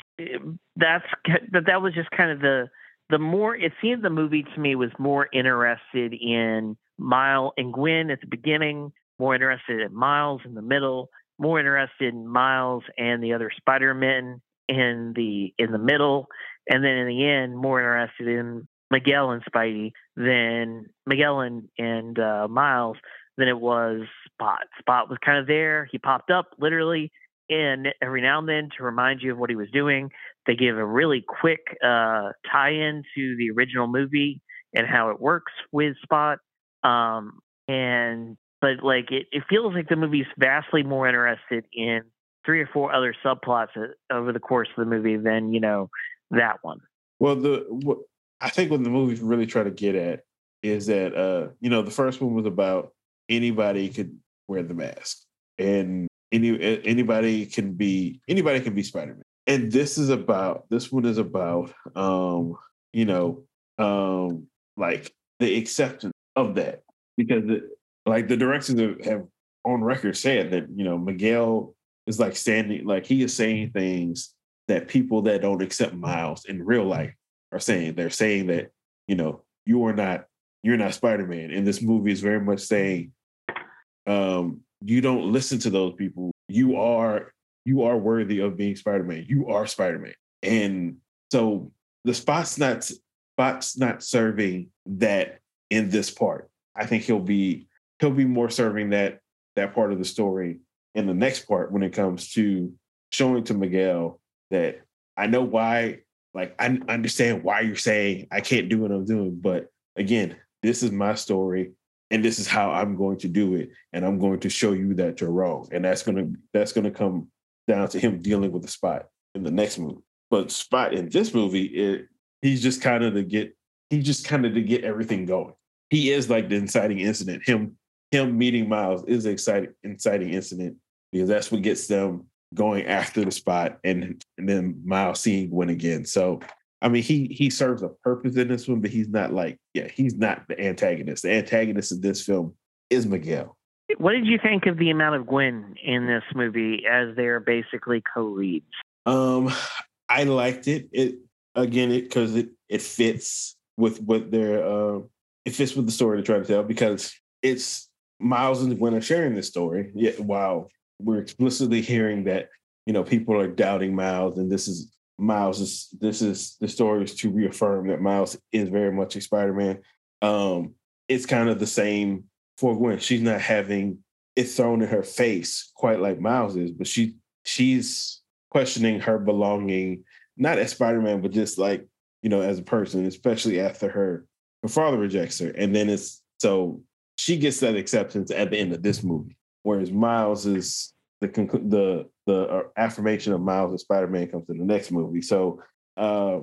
that's but that was just kind of the the more it seemed the movie to me was more interested in Mile and Gwen at the beginning, more interested in Miles in the middle, more interested in Miles and the other Spider-Men in the in the middle, and then in the end, more interested in Miguel and Spidey than Miguel and, and uh, Miles than it was Spot. Spot was kind of there. He popped up literally in every now and then to remind you of what he was doing. They give a really quick uh, tie-in to the original movie and how it works with Spot. Um, and but like it, it feels like the movie's vastly more interested in three or four other subplots over the course of the movie than you know that one.
well, the what I think what the movie's really trying to get at is that uh, you know, the first one was about anybody could wear the mask, and any anybody can be anybody can be Spider Man, and this is about this one is about um, you know, um, like the acceptance of that because like the directors have- have on record said that you know Miguel is like standing like he is saying things that people that don't accept Miles in real life are saying. They're saying that you know you are not you're not Spider Man, and this movie is very much saying um, you don't listen to those people. You are you are worthy of being Spider Man. You are Spider Man, and so the spot's not spot's not serving that in this part. I think he'll be he'll be more serving that that part of the story in the next part when it comes to showing to Miguel that I know why, like I understand why you're saying I can't do what I'm doing, but again, this is my story and this is how I'm going to do it, and I'm going to show you that you're wrong, and that's gonna that's gonna come down to him dealing with the spot in the next movie. But spot in this movie, it, he's just kind of to get he just kind of to get everything going. He is like the inciting incident. Him him meeting Miles is an exciting inciting incident because that's what gets them going after the spot and and then Miles seeing Gwen again. So I mean he he serves a purpose in this one, but he's not like, yeah, he's not the antagonist. The antagonist of this film is Miguel.
What did you think of the amount of Gwen in this movie as they're basically co-leads?
Um I liked it. It again it because it it fits with what they're uh it fits with the story they're trying to tell because it's Miles and Gwen are sharing this story. Yet while we're explicitly hearing that, you know, people are doubting Miles and this is Miles is this is the story is to reaffirm that Miles is very much a Spider-Man. Um, it's kind of the same for Gwen. She's not having it thrown in her face quite like Miles is, but she she's questioning her belonging, not as Spider-Man, but just like, you know, as a person, especially after her her father rejects her. And then it's so she gets that acceptance at the end of this movie. Whereas Miles is the conclu- the the uh, affirmation of Miles as Spider-Man comes in the next movie. So uh,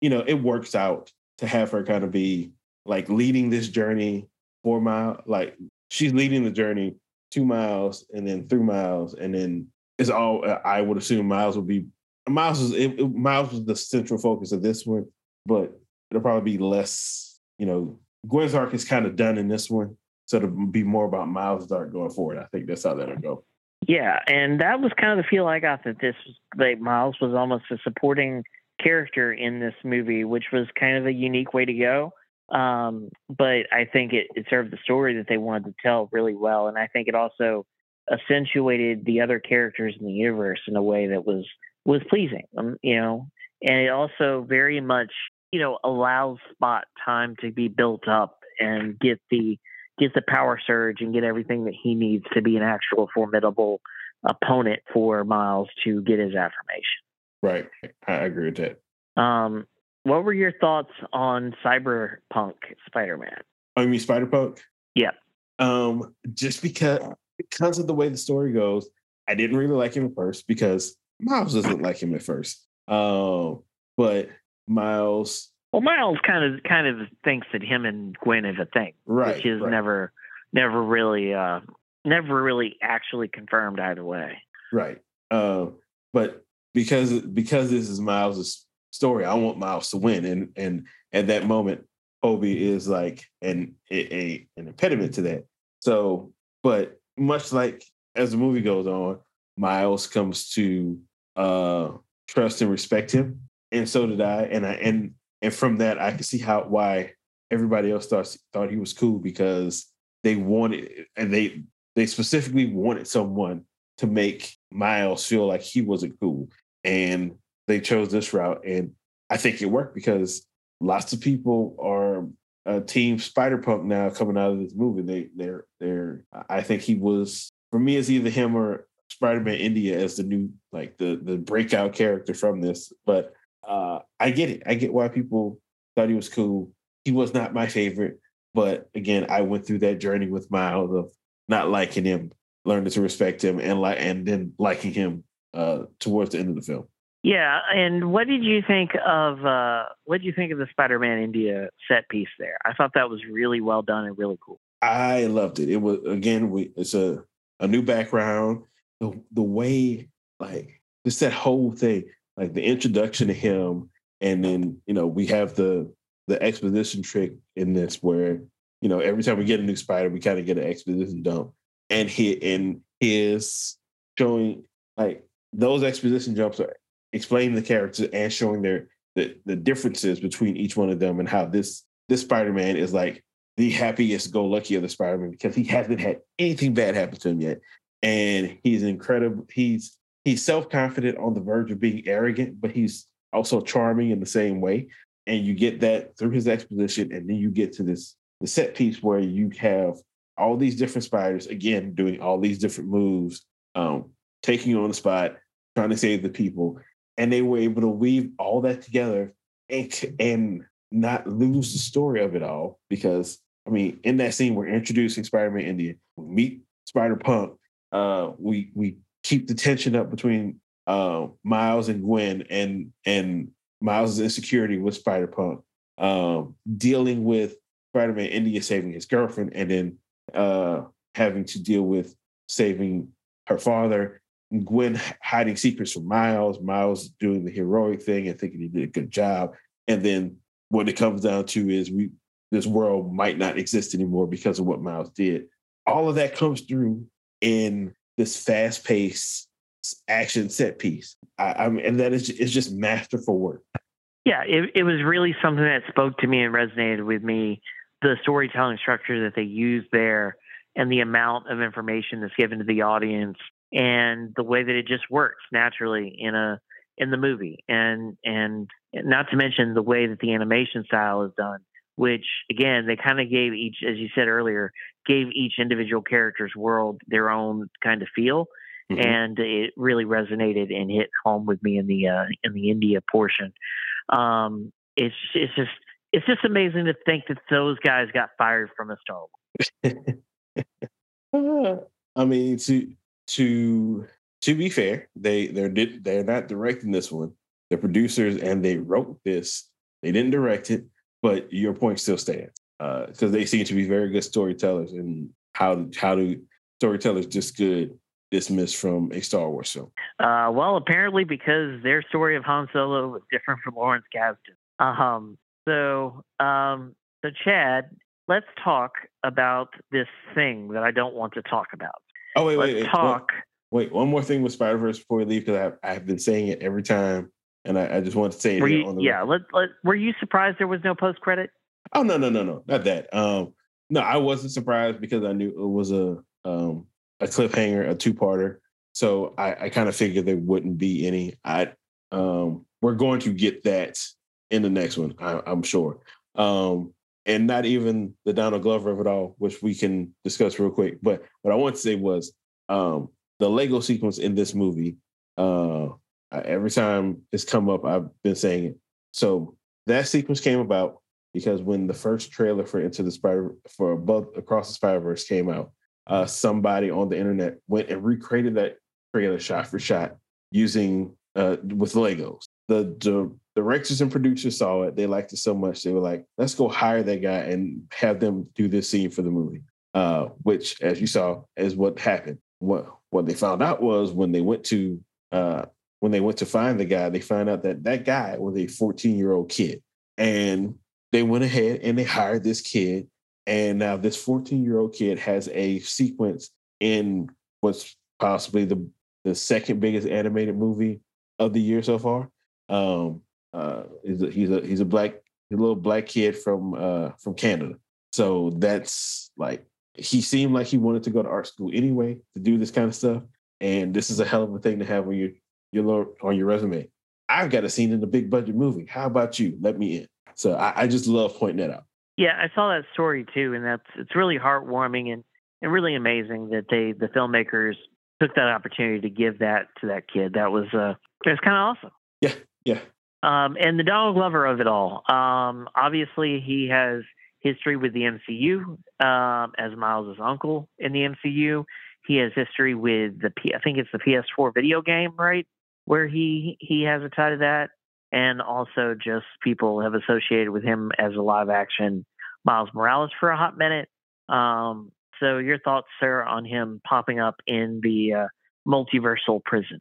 you know, it works out to have her kind of be like leading this journey for Miles. Like she's leading the journey two miles and then three miles, and then it's all I would assume Miles would be Miles is it, it- Miles was the central focus of this one, but it'll probably be less, you know, Gwen's arc is kind of done in this one. So it'll be more about Miles' arc going forward. I think that's how that'll go.
Yeah, and that was kind of the feel I got that this like Miles was almost a supporting character in this movie, which was kind of a unique way to go. Um, but I think it, it served the story that they wanted to tell really well, and I think it also accentuated the other characters in the universe in a way that was was pleasing. Um, you know, and it also very much you know allows Spot time to be built up and get the get the power surge and get everything that he needs to be an actual formidable opponent for Miles to get his affirmation.
Right. I agree with that.
Um, what were your thoughts on Cyberpunk Spider-Man?
Oh, you mean Spider Punk?
Yeah.
Um, just because because of the way the story goes, I didn't really like him at first because Miles doesn't like him at first. Um, but Miles.
Well, Miles kind of kind of thinks that him and Gwen is a thing,
right?
Which is
right.
never never really uh never really actually confirmed either way.
Right. Uh, but because because this is Miles' story, I want Miles to win, and and at that moment, Hobie is like an a, a an impediment to that. So, but much like as the movie goes on, Miles comes to uh, trust and respect him, and so did I. And I and and from that, I can see how why everybody else thought thought he was cool because they wanted and they they specifically wanted someone to make Miles feel like he wasn't cool, and they chose this route, and I think it worked because lots of people are uh, team Spider Punk now coming out of this movie. They they're they're I think he was for me it's either him or Spider Man India as the new like the the breakout character from this. But uh, I get it. I get why people thought he was cool. He was not my favorite, but again, I went through that journey with Miles of not liking him, learning to respect him, and like and then liking him uh, towards the end of the film.
Yeah, and what did you think of uh, what did you think of the Spider-Man India set piece there? I thought that was really well done and really cool.
I loved it. It was again, we it's a a new background. The the way like just that whole thing, like the introduction to him, and then you know we have the the exposition trick in this where you know every time we get a new spider, we kind of get an exposition dump, and he and his showing like those exposition jumps are explaining the characters and showing their the, the differences between each one of them and how this this Spider-Man is like the happiest go lucky of the Spider-Man because he hasn't had anything bad happen to him yet. And he's incredible. He's he's self-confident on the verge of being arrogant, but he's also charming in the same way. And you get that through his exposition, and then you get to this the set piece where you have all these different spiders again doing all these different moves, um, taking on the spot, trying to save the people, and they were able to weave all that together and and not lose the story of it all because I mean, in that scene, we're introducing Spider-Man India. We meet Spider Punk. Uh, we we keep the tension up between uh, Miles and Gwen, and and Miles' insecurity with Spider Punk, um, dealing with Spider-Man India saving his girlfriend, and then uh, having to deal with saving her father. Gwen hiding secrets from Miles, Miles doing the heroic thing and thinking he did a good job, and then what it comes down to is we this world might not exist anymore because of what Miles did. All of that comes through in this fast paced action set piece. I, I mean, and that is it's just masterful work.
Yeah, it, it was really something that spoke to me and resonated with me. The storytelling structure that they use there and the amount of information that's given to the audience and the way that it just works naturally in a in the movie and and not to mention the way that the animation style is done which again they kind of gave each as you said earlier gave each individual character's world their own kind of feel mm-hmm. and it really resonated and hit home with me in the uh, in the india portion. Um, it's it's just it's just amazing to think that those guys got fired from a star
wars. I mean to to to be fair they they're they're not directing this one. The producers and they wrote this. They didn't direct it but your point still stands because uh, they seem to be very good storytellers and how how do storytellers just good dismissed from a Star Wars film?
Uh, well, apparently because their story of Han Solo was different from Lawrence Kasdan. Um, so, um, so Chad, let's talk about this thing that I don't want to talk about.
Oh wait,
let's
wait, wait.
Talk.
Wait, one more thing with Spider Verse before we leave because I've, I've been saying it every time and I, I just wanted to say
were
it
you,
on the
yeah. Let, let, were you surprised there was no post credit?
Oh no no no no not that. Um, no, I wasn't surprised because I knew it was a um, a cliffhanger, a two parter. So I, I kind of figured there wouldn't be any. I um, we're going to get that in the next one, I, am sure. Um, and not even the Donald Glover of it all, which we can discuss real quick. But what I want to say was um, the Lego sequence in this movie. Uh, every time it's come up, I've been saying it. So that sequence came about because when the first trailer for Into the Spider for above Across the Spider Verse came out, uh, somebody on the internet went and recreated that trailer shot for shot using uh, with Legos. The, the directors and producers saw it. They liked it so much they were like, "Let's go hire that guy and have them do this scene for the movie." Uh, which, as you saw, is what happened. What what they found out was when they went to uh, when they went to find the guy, they found out that that guy was a 14 year old kid, and they went ahead and they hired this kid, and now this 14 year old kid has a sequence in what's possibly the the second biggest animated movie of the year so far. Um, uh, he's a, he's a he's a black a little black kid from uh, from Canada. So that's like he seemed like he wanted to go to art school anyway to do this kind of stuff, and this is a hell of a thing to have on your your on your resume. I've got a scene in a big budget movie. How about you? Let me in. So I, I just love pointing that out.
Yeah, I saw that story too, and that's it's really heartwarming and and really amazing that they the filmmakers took that opportunity to give that to that kid. That was uh, was kind of awesome.
Yeah, yeah.
Um, and the Donald Glover of it all. Um, obviously, he has history with the MCU um, as Miles' uncle in the MCU. He has history with the P- I think it's the PS4 video game, right? Where he he has a tie to that, and also just people have associated with him as a live action Miles Morales for a hot minute. Um, so, your thoughts, sir, on him popping up in the uh, multiversal prison?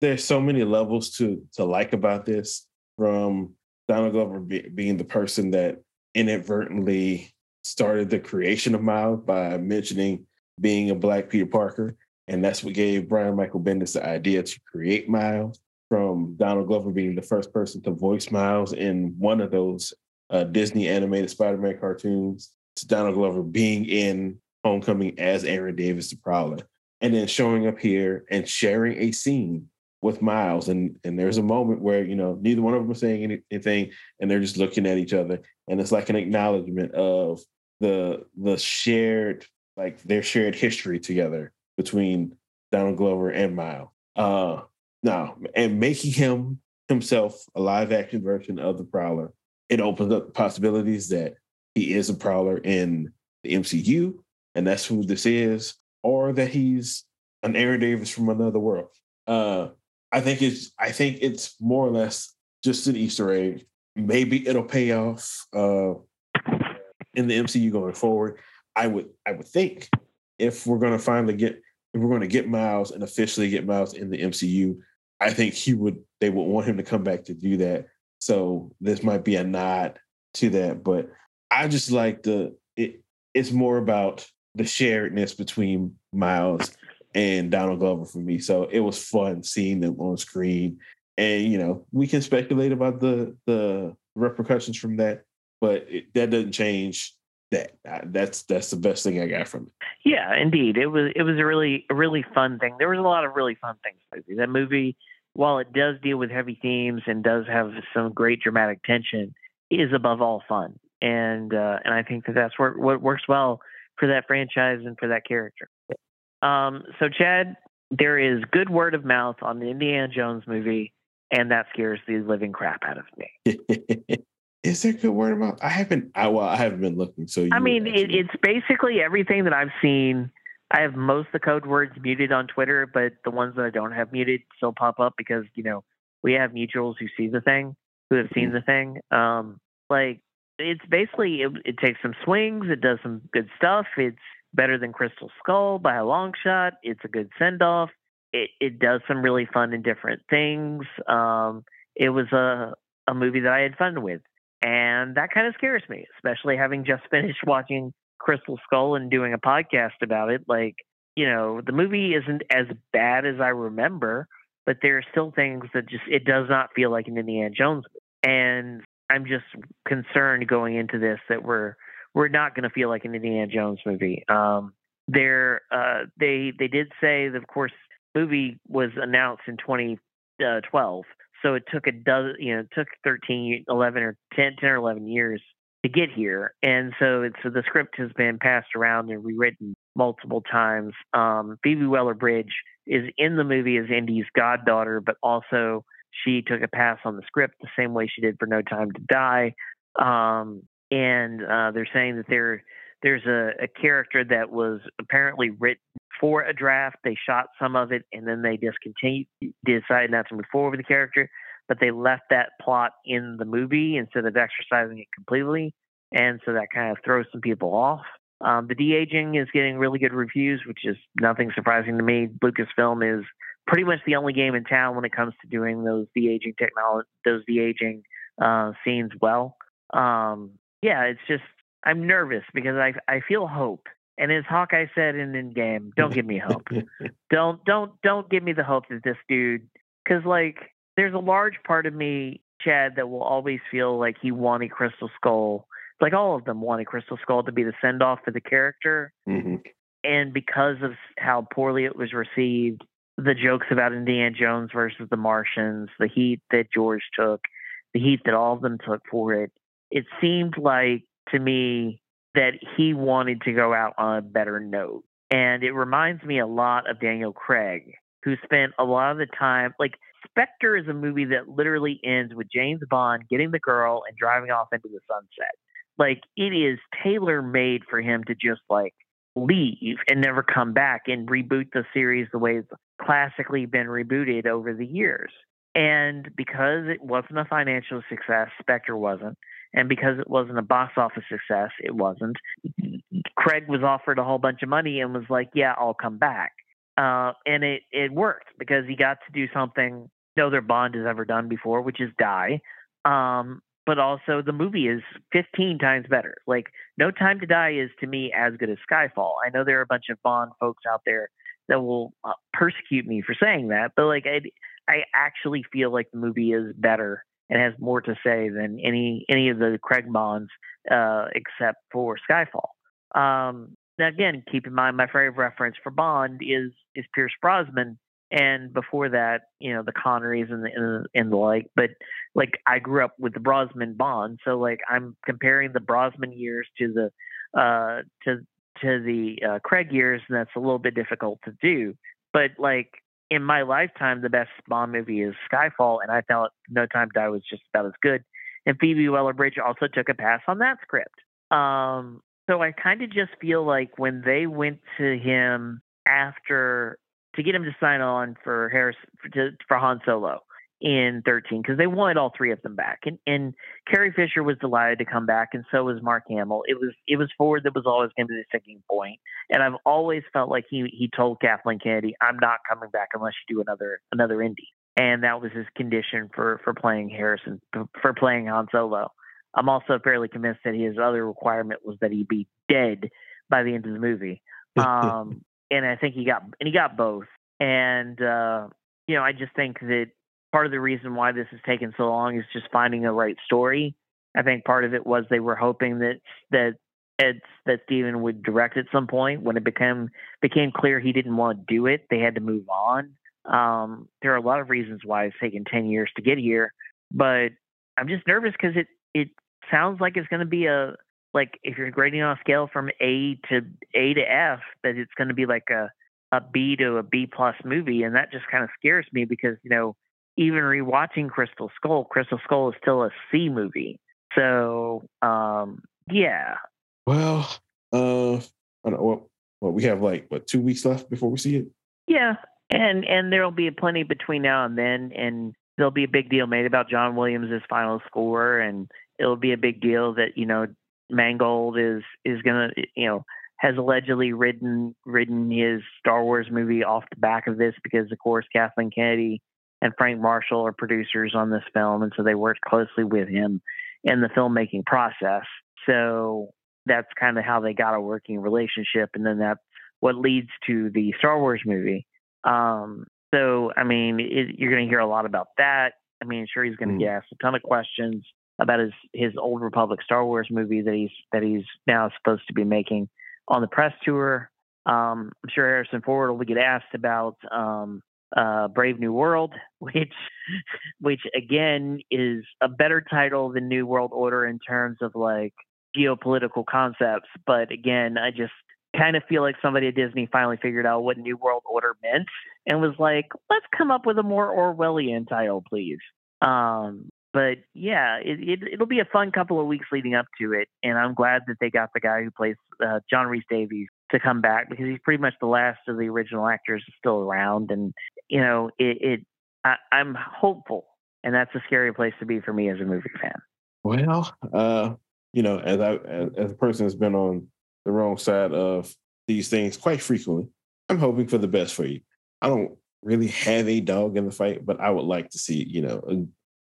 There's so many levels to to like about this. From Donald Glover be, being the person that inadvertently started the creation of Miles by mentioning being a Black Peter Parker, and that's what gave Brian Michael Bendis the idea to create Miles. From Donald Glover being the first person to voice Miles in one of those uh, Disney animated Spider-Man cartoons, to Donald Glover being in Homecoming as Aaron Davis the Prowler, and then showing up here and sharing a scene with Miles. And and there's a moment where you know neither one of them are saying anything, and they're just looking at each other, and it's like an acknowledgement of the the shared like their shared history together between Donald Glover and Miles. Uh, now, and making him himself a live action version of the Prowler, it opens up possibilities that he is a prowler in the MCU, and that's who this is, or that he's an Aaron Davis from another world. Uh, I think it's I think it's more or less just an Easter egg. Maybe it'll pay off uh, in the MCU going forward. I would I would think if we're to finally get if we're going to get Miles and officially get Miles in the MCU, I think he would they would want him to come back to do that. So this might be a nod to that, but I just like the it. It's more about the sharedness between Miles and Donald Glover for me. So it was fun seeing them on screen, and you know we can speculate about the the repercussions from that, but it, that doesn't change that. That's that's the best thing I got from it.
Yeah, indeed, it was it was a really a really fun thing. There was a lot of really fun things. That movie, while it does deal with heavy themes and does have some great dramatic tension, is above all fun and uh, and I think that that's what what works well for that franchise and for that character. Um, so Chad, there is good word of mouth on the Indiana Jones movie, and that scares the living crap out of me.
is there good word of mouth? I haven't. I, well, I haven't been looking. So
I mean, it, it's basically everything that I've seen. I have most of the code words muted on Twitter, but the ones that I don't have muted still pop up because you know we have mutuals who see the thing, who have seen mm-hmm. the thing. Um, like it's basically it, it, takes some swings. It does some good stuff. It's better than Crystal Skull by a long shot. It's a good send off. It, it does some really fun and different things. Um, it was a a movie that I had fun with, and that kind of scares me, especially having just finished watching Crystal Skull and doing a podcast about it. Like you know, the movie isn't as bad as I remember, but there are still things that just it does not feel like an Indiana Jones movie. And I'm just concerned going into this that we're we're not going to feel like an Indiana Jones movie. Um, there, uh, they they did say that of course movie was announced in 2012, so it took a dozen, you know, it took 13, 11 or 10, 10 or 11 years to get here, and so it's so the script has been passed around and rewritten multiple times. Um, Phoebe Waller-Bridge is in the movie as Indy's goddaughter, but also she took a pass on the script the same way she did for No Time to Die. Um, and uh, they're saying that there there's a, a, character that was apparently written for a draft. They shot some of it and then they discontinued, decided not to move forward with the character, but they left that plot in the movie instead of exercising it completely. And so that kind of throws some people off. Um, the de aging is getting really good reviews, which is nothing surprising to me. Lucasfilm is pretty much the only game in town when it comes to doing those de aging technology, those de aging uh, scenes well. Um, yeah, it's just I'm nervous because I I feel hope. And as Hawkeye said in Endgame, don't give me hope. don't don't don't give me the hope that this dude, because like there's a large part of me, Chad, that will always feel like he wanted Crystal Skull, like all of them wanted Crystal Skull to be the send off for the character.
Mm-hmm.
And because of how poorly it was received, the jokes about Indiana Jones versus the Martians, the heat that George took, the heat that all of them took for it, it seemed like to me that he wanted to go out on a better note. And it reminds me a lot of Daniel Craig, who spent a lot of the time, like, Spectre is a movie that literally ends with James Bond getting the girl and driving off into the sunset. Like, it is tailor made for him to just, like, leave and never come back and reboot the series the way it's classically been rebooted over the years. And because it wasn't a financial success, Spectre wasn't, and because it wasn't a box office success, it wasn't. Craig was offered a whole bunch of money and was like, "Yeah, I'll come back," uh, and it it worked because he got to do something no other Bond has ever done before, which is die. Um, but also the movie is 15 times better. Like No Time to Die is to me as good as Skyfall. I know there are a bunch of Bond folks out there that will uh, persecute me for saying that, but like I I actually feel like the movie is better and has more to say than any any of the Craig Bonds uh, except for Skyfall. Um, now again, keep in mind my favorite reference for Bond is is Pierce Brosnan, and before that, you know, the Connerys and the and, and the like. But like I grew up with the Brosnan Bond, so like I'm comparing the Brosnan years to the uh, to to the uh, Craig years, and that's a little bit difficult to do. But like in my lifetime, the best Bond movie is Skyfall, and I felt No Time to Die was just about as good. And Phoebe Waller-Bridge also took a pass on that script. Um, so I kind of just feel like when they went to him after to get him to sign on for Harris for, to, for Han Solo, in 13 because they wanted all three of them back. And and Carrie Fisher was delighted to come back, and so was Mark Hamill. It was it was Ford that was always going to be the sticking point. And I've always felt like he he told Kathleen Kennedy, "I'm not coming back unless you do another another Indy." And that was his condition for for playing Harrison for playing Han Solo. I'm also fairly convinced that his other requirement was that he be dead by the end of the movie. Um, and I think he got and he got both. And uh, you know, I just think that part of the reason why this has taken so long is just finding the right story. I think part of it was they were hoping that that Ed, that Steven would direct at some point. When it became became clear he didn't want to do it, they had to move on. Um, there are a lot of reasons why it's taken ten years to get here, but I'm just nervous because it it sounds like it's going to be a like if you're grading on a scale from A to A to F, that it's going to be like a a B to a B plus movie, and that just kind of scares me because you know even rewatching Crystal Skull, Crystal Skull is still a C movie. So um, yeah.
Well, uh, I don't know what, we have like what two weeks left before we see it.
Yeah, and and there'll be plenty between now and then, and there'll be a big deal made about John Williams' final score, and it'll be a big deal that you know Mangold is is gonna you know has allegedly written written his Star Wars movie off the back of this because of course Kathleen Kennedy and Frank Marshall are producers on this film, and so they worked closely with him in the filmmaking process. So that's kind of how they got a working relationship, and then that's what leads to the Star Wars movie. Um, so, I mean, it, you're going to hear a lot about that. I mean, sure, he's going to mm. get asked a ton of questions about his his Old Republic Star Wars movie that he's that he's now supposed to be making on the press tour. Um, I'm sure Harrison Ford will get asked about um, uh, Brave New World, which which again is a better title than New World Order in terms of like geopolitical concepts. But again, I just kind of feel like somebody at Disney finally figured out what New World Order meant and was like, let's come up with a more Orwellian title, please. Um, but yeah, it, it, will be a fun couple of weeks leading up to it, and I'm glad that they got the guy who plays uh, John Rhys Davies to come back because he's pretty much the last of the original actors still around, and you know, it. it I, I'm hopeful, and that's a scary place to be for me as a movie fan.
Well, uh, you know, as I as, as a person that's been on the wrong side of these things quite frequently, I'm hoping for the best for you. I don't really have a dog in the fight, but I would like to see, you know,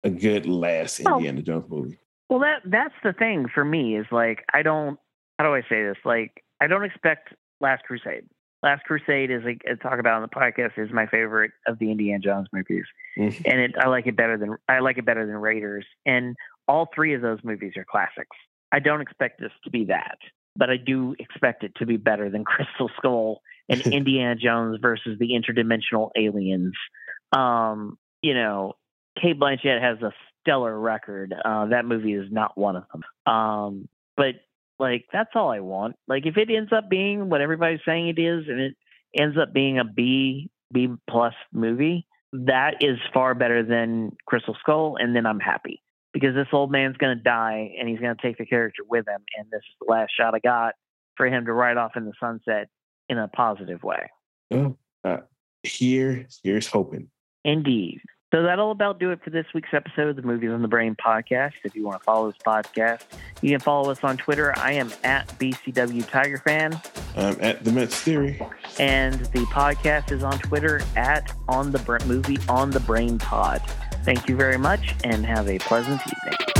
a, a good last
Oh.
Indiana Jones movie.
Well, that that's the thing for me is like I don't. How do I say this? Like I don't expect Last Crusade. Last Crusade is like I talk about on the podcast is my favorite of the Indiana Jones movies,
Mhm.
and it I like it better than I like it better than Raiders. And all three of those movies are classics. I don't expect this to be that, but I do expect it to be better than Crystal Skull and Indiana Jones versus the interdimensional aliens. Um, you know, Cate Blanchett has a stellar record. Uh, that movie is not one of them. Um, but like that's all I want. Like if it ends up being what everybody's saying it is, and it ends up being a B B plus movie, that is far better than Crystal Skull, and then I'm happy because this old man's going to die, and he's going to take the character with him, and this is the last shot I got for him to ride off in the sunset in a positive way.
Well, uh, here, here's hoping.
Indeed. So that'll about do it for this week's episode of the Movies on the Brain podcast. If you want to follow this podcast, you can follow us on Twitter. I am at BCW Tiger Fan,
I'm at the Mets Theory.
and the podcast is on Twitter at On the Br- Movie on the Brain Pod. Thank you very much, and have a pleasant evening.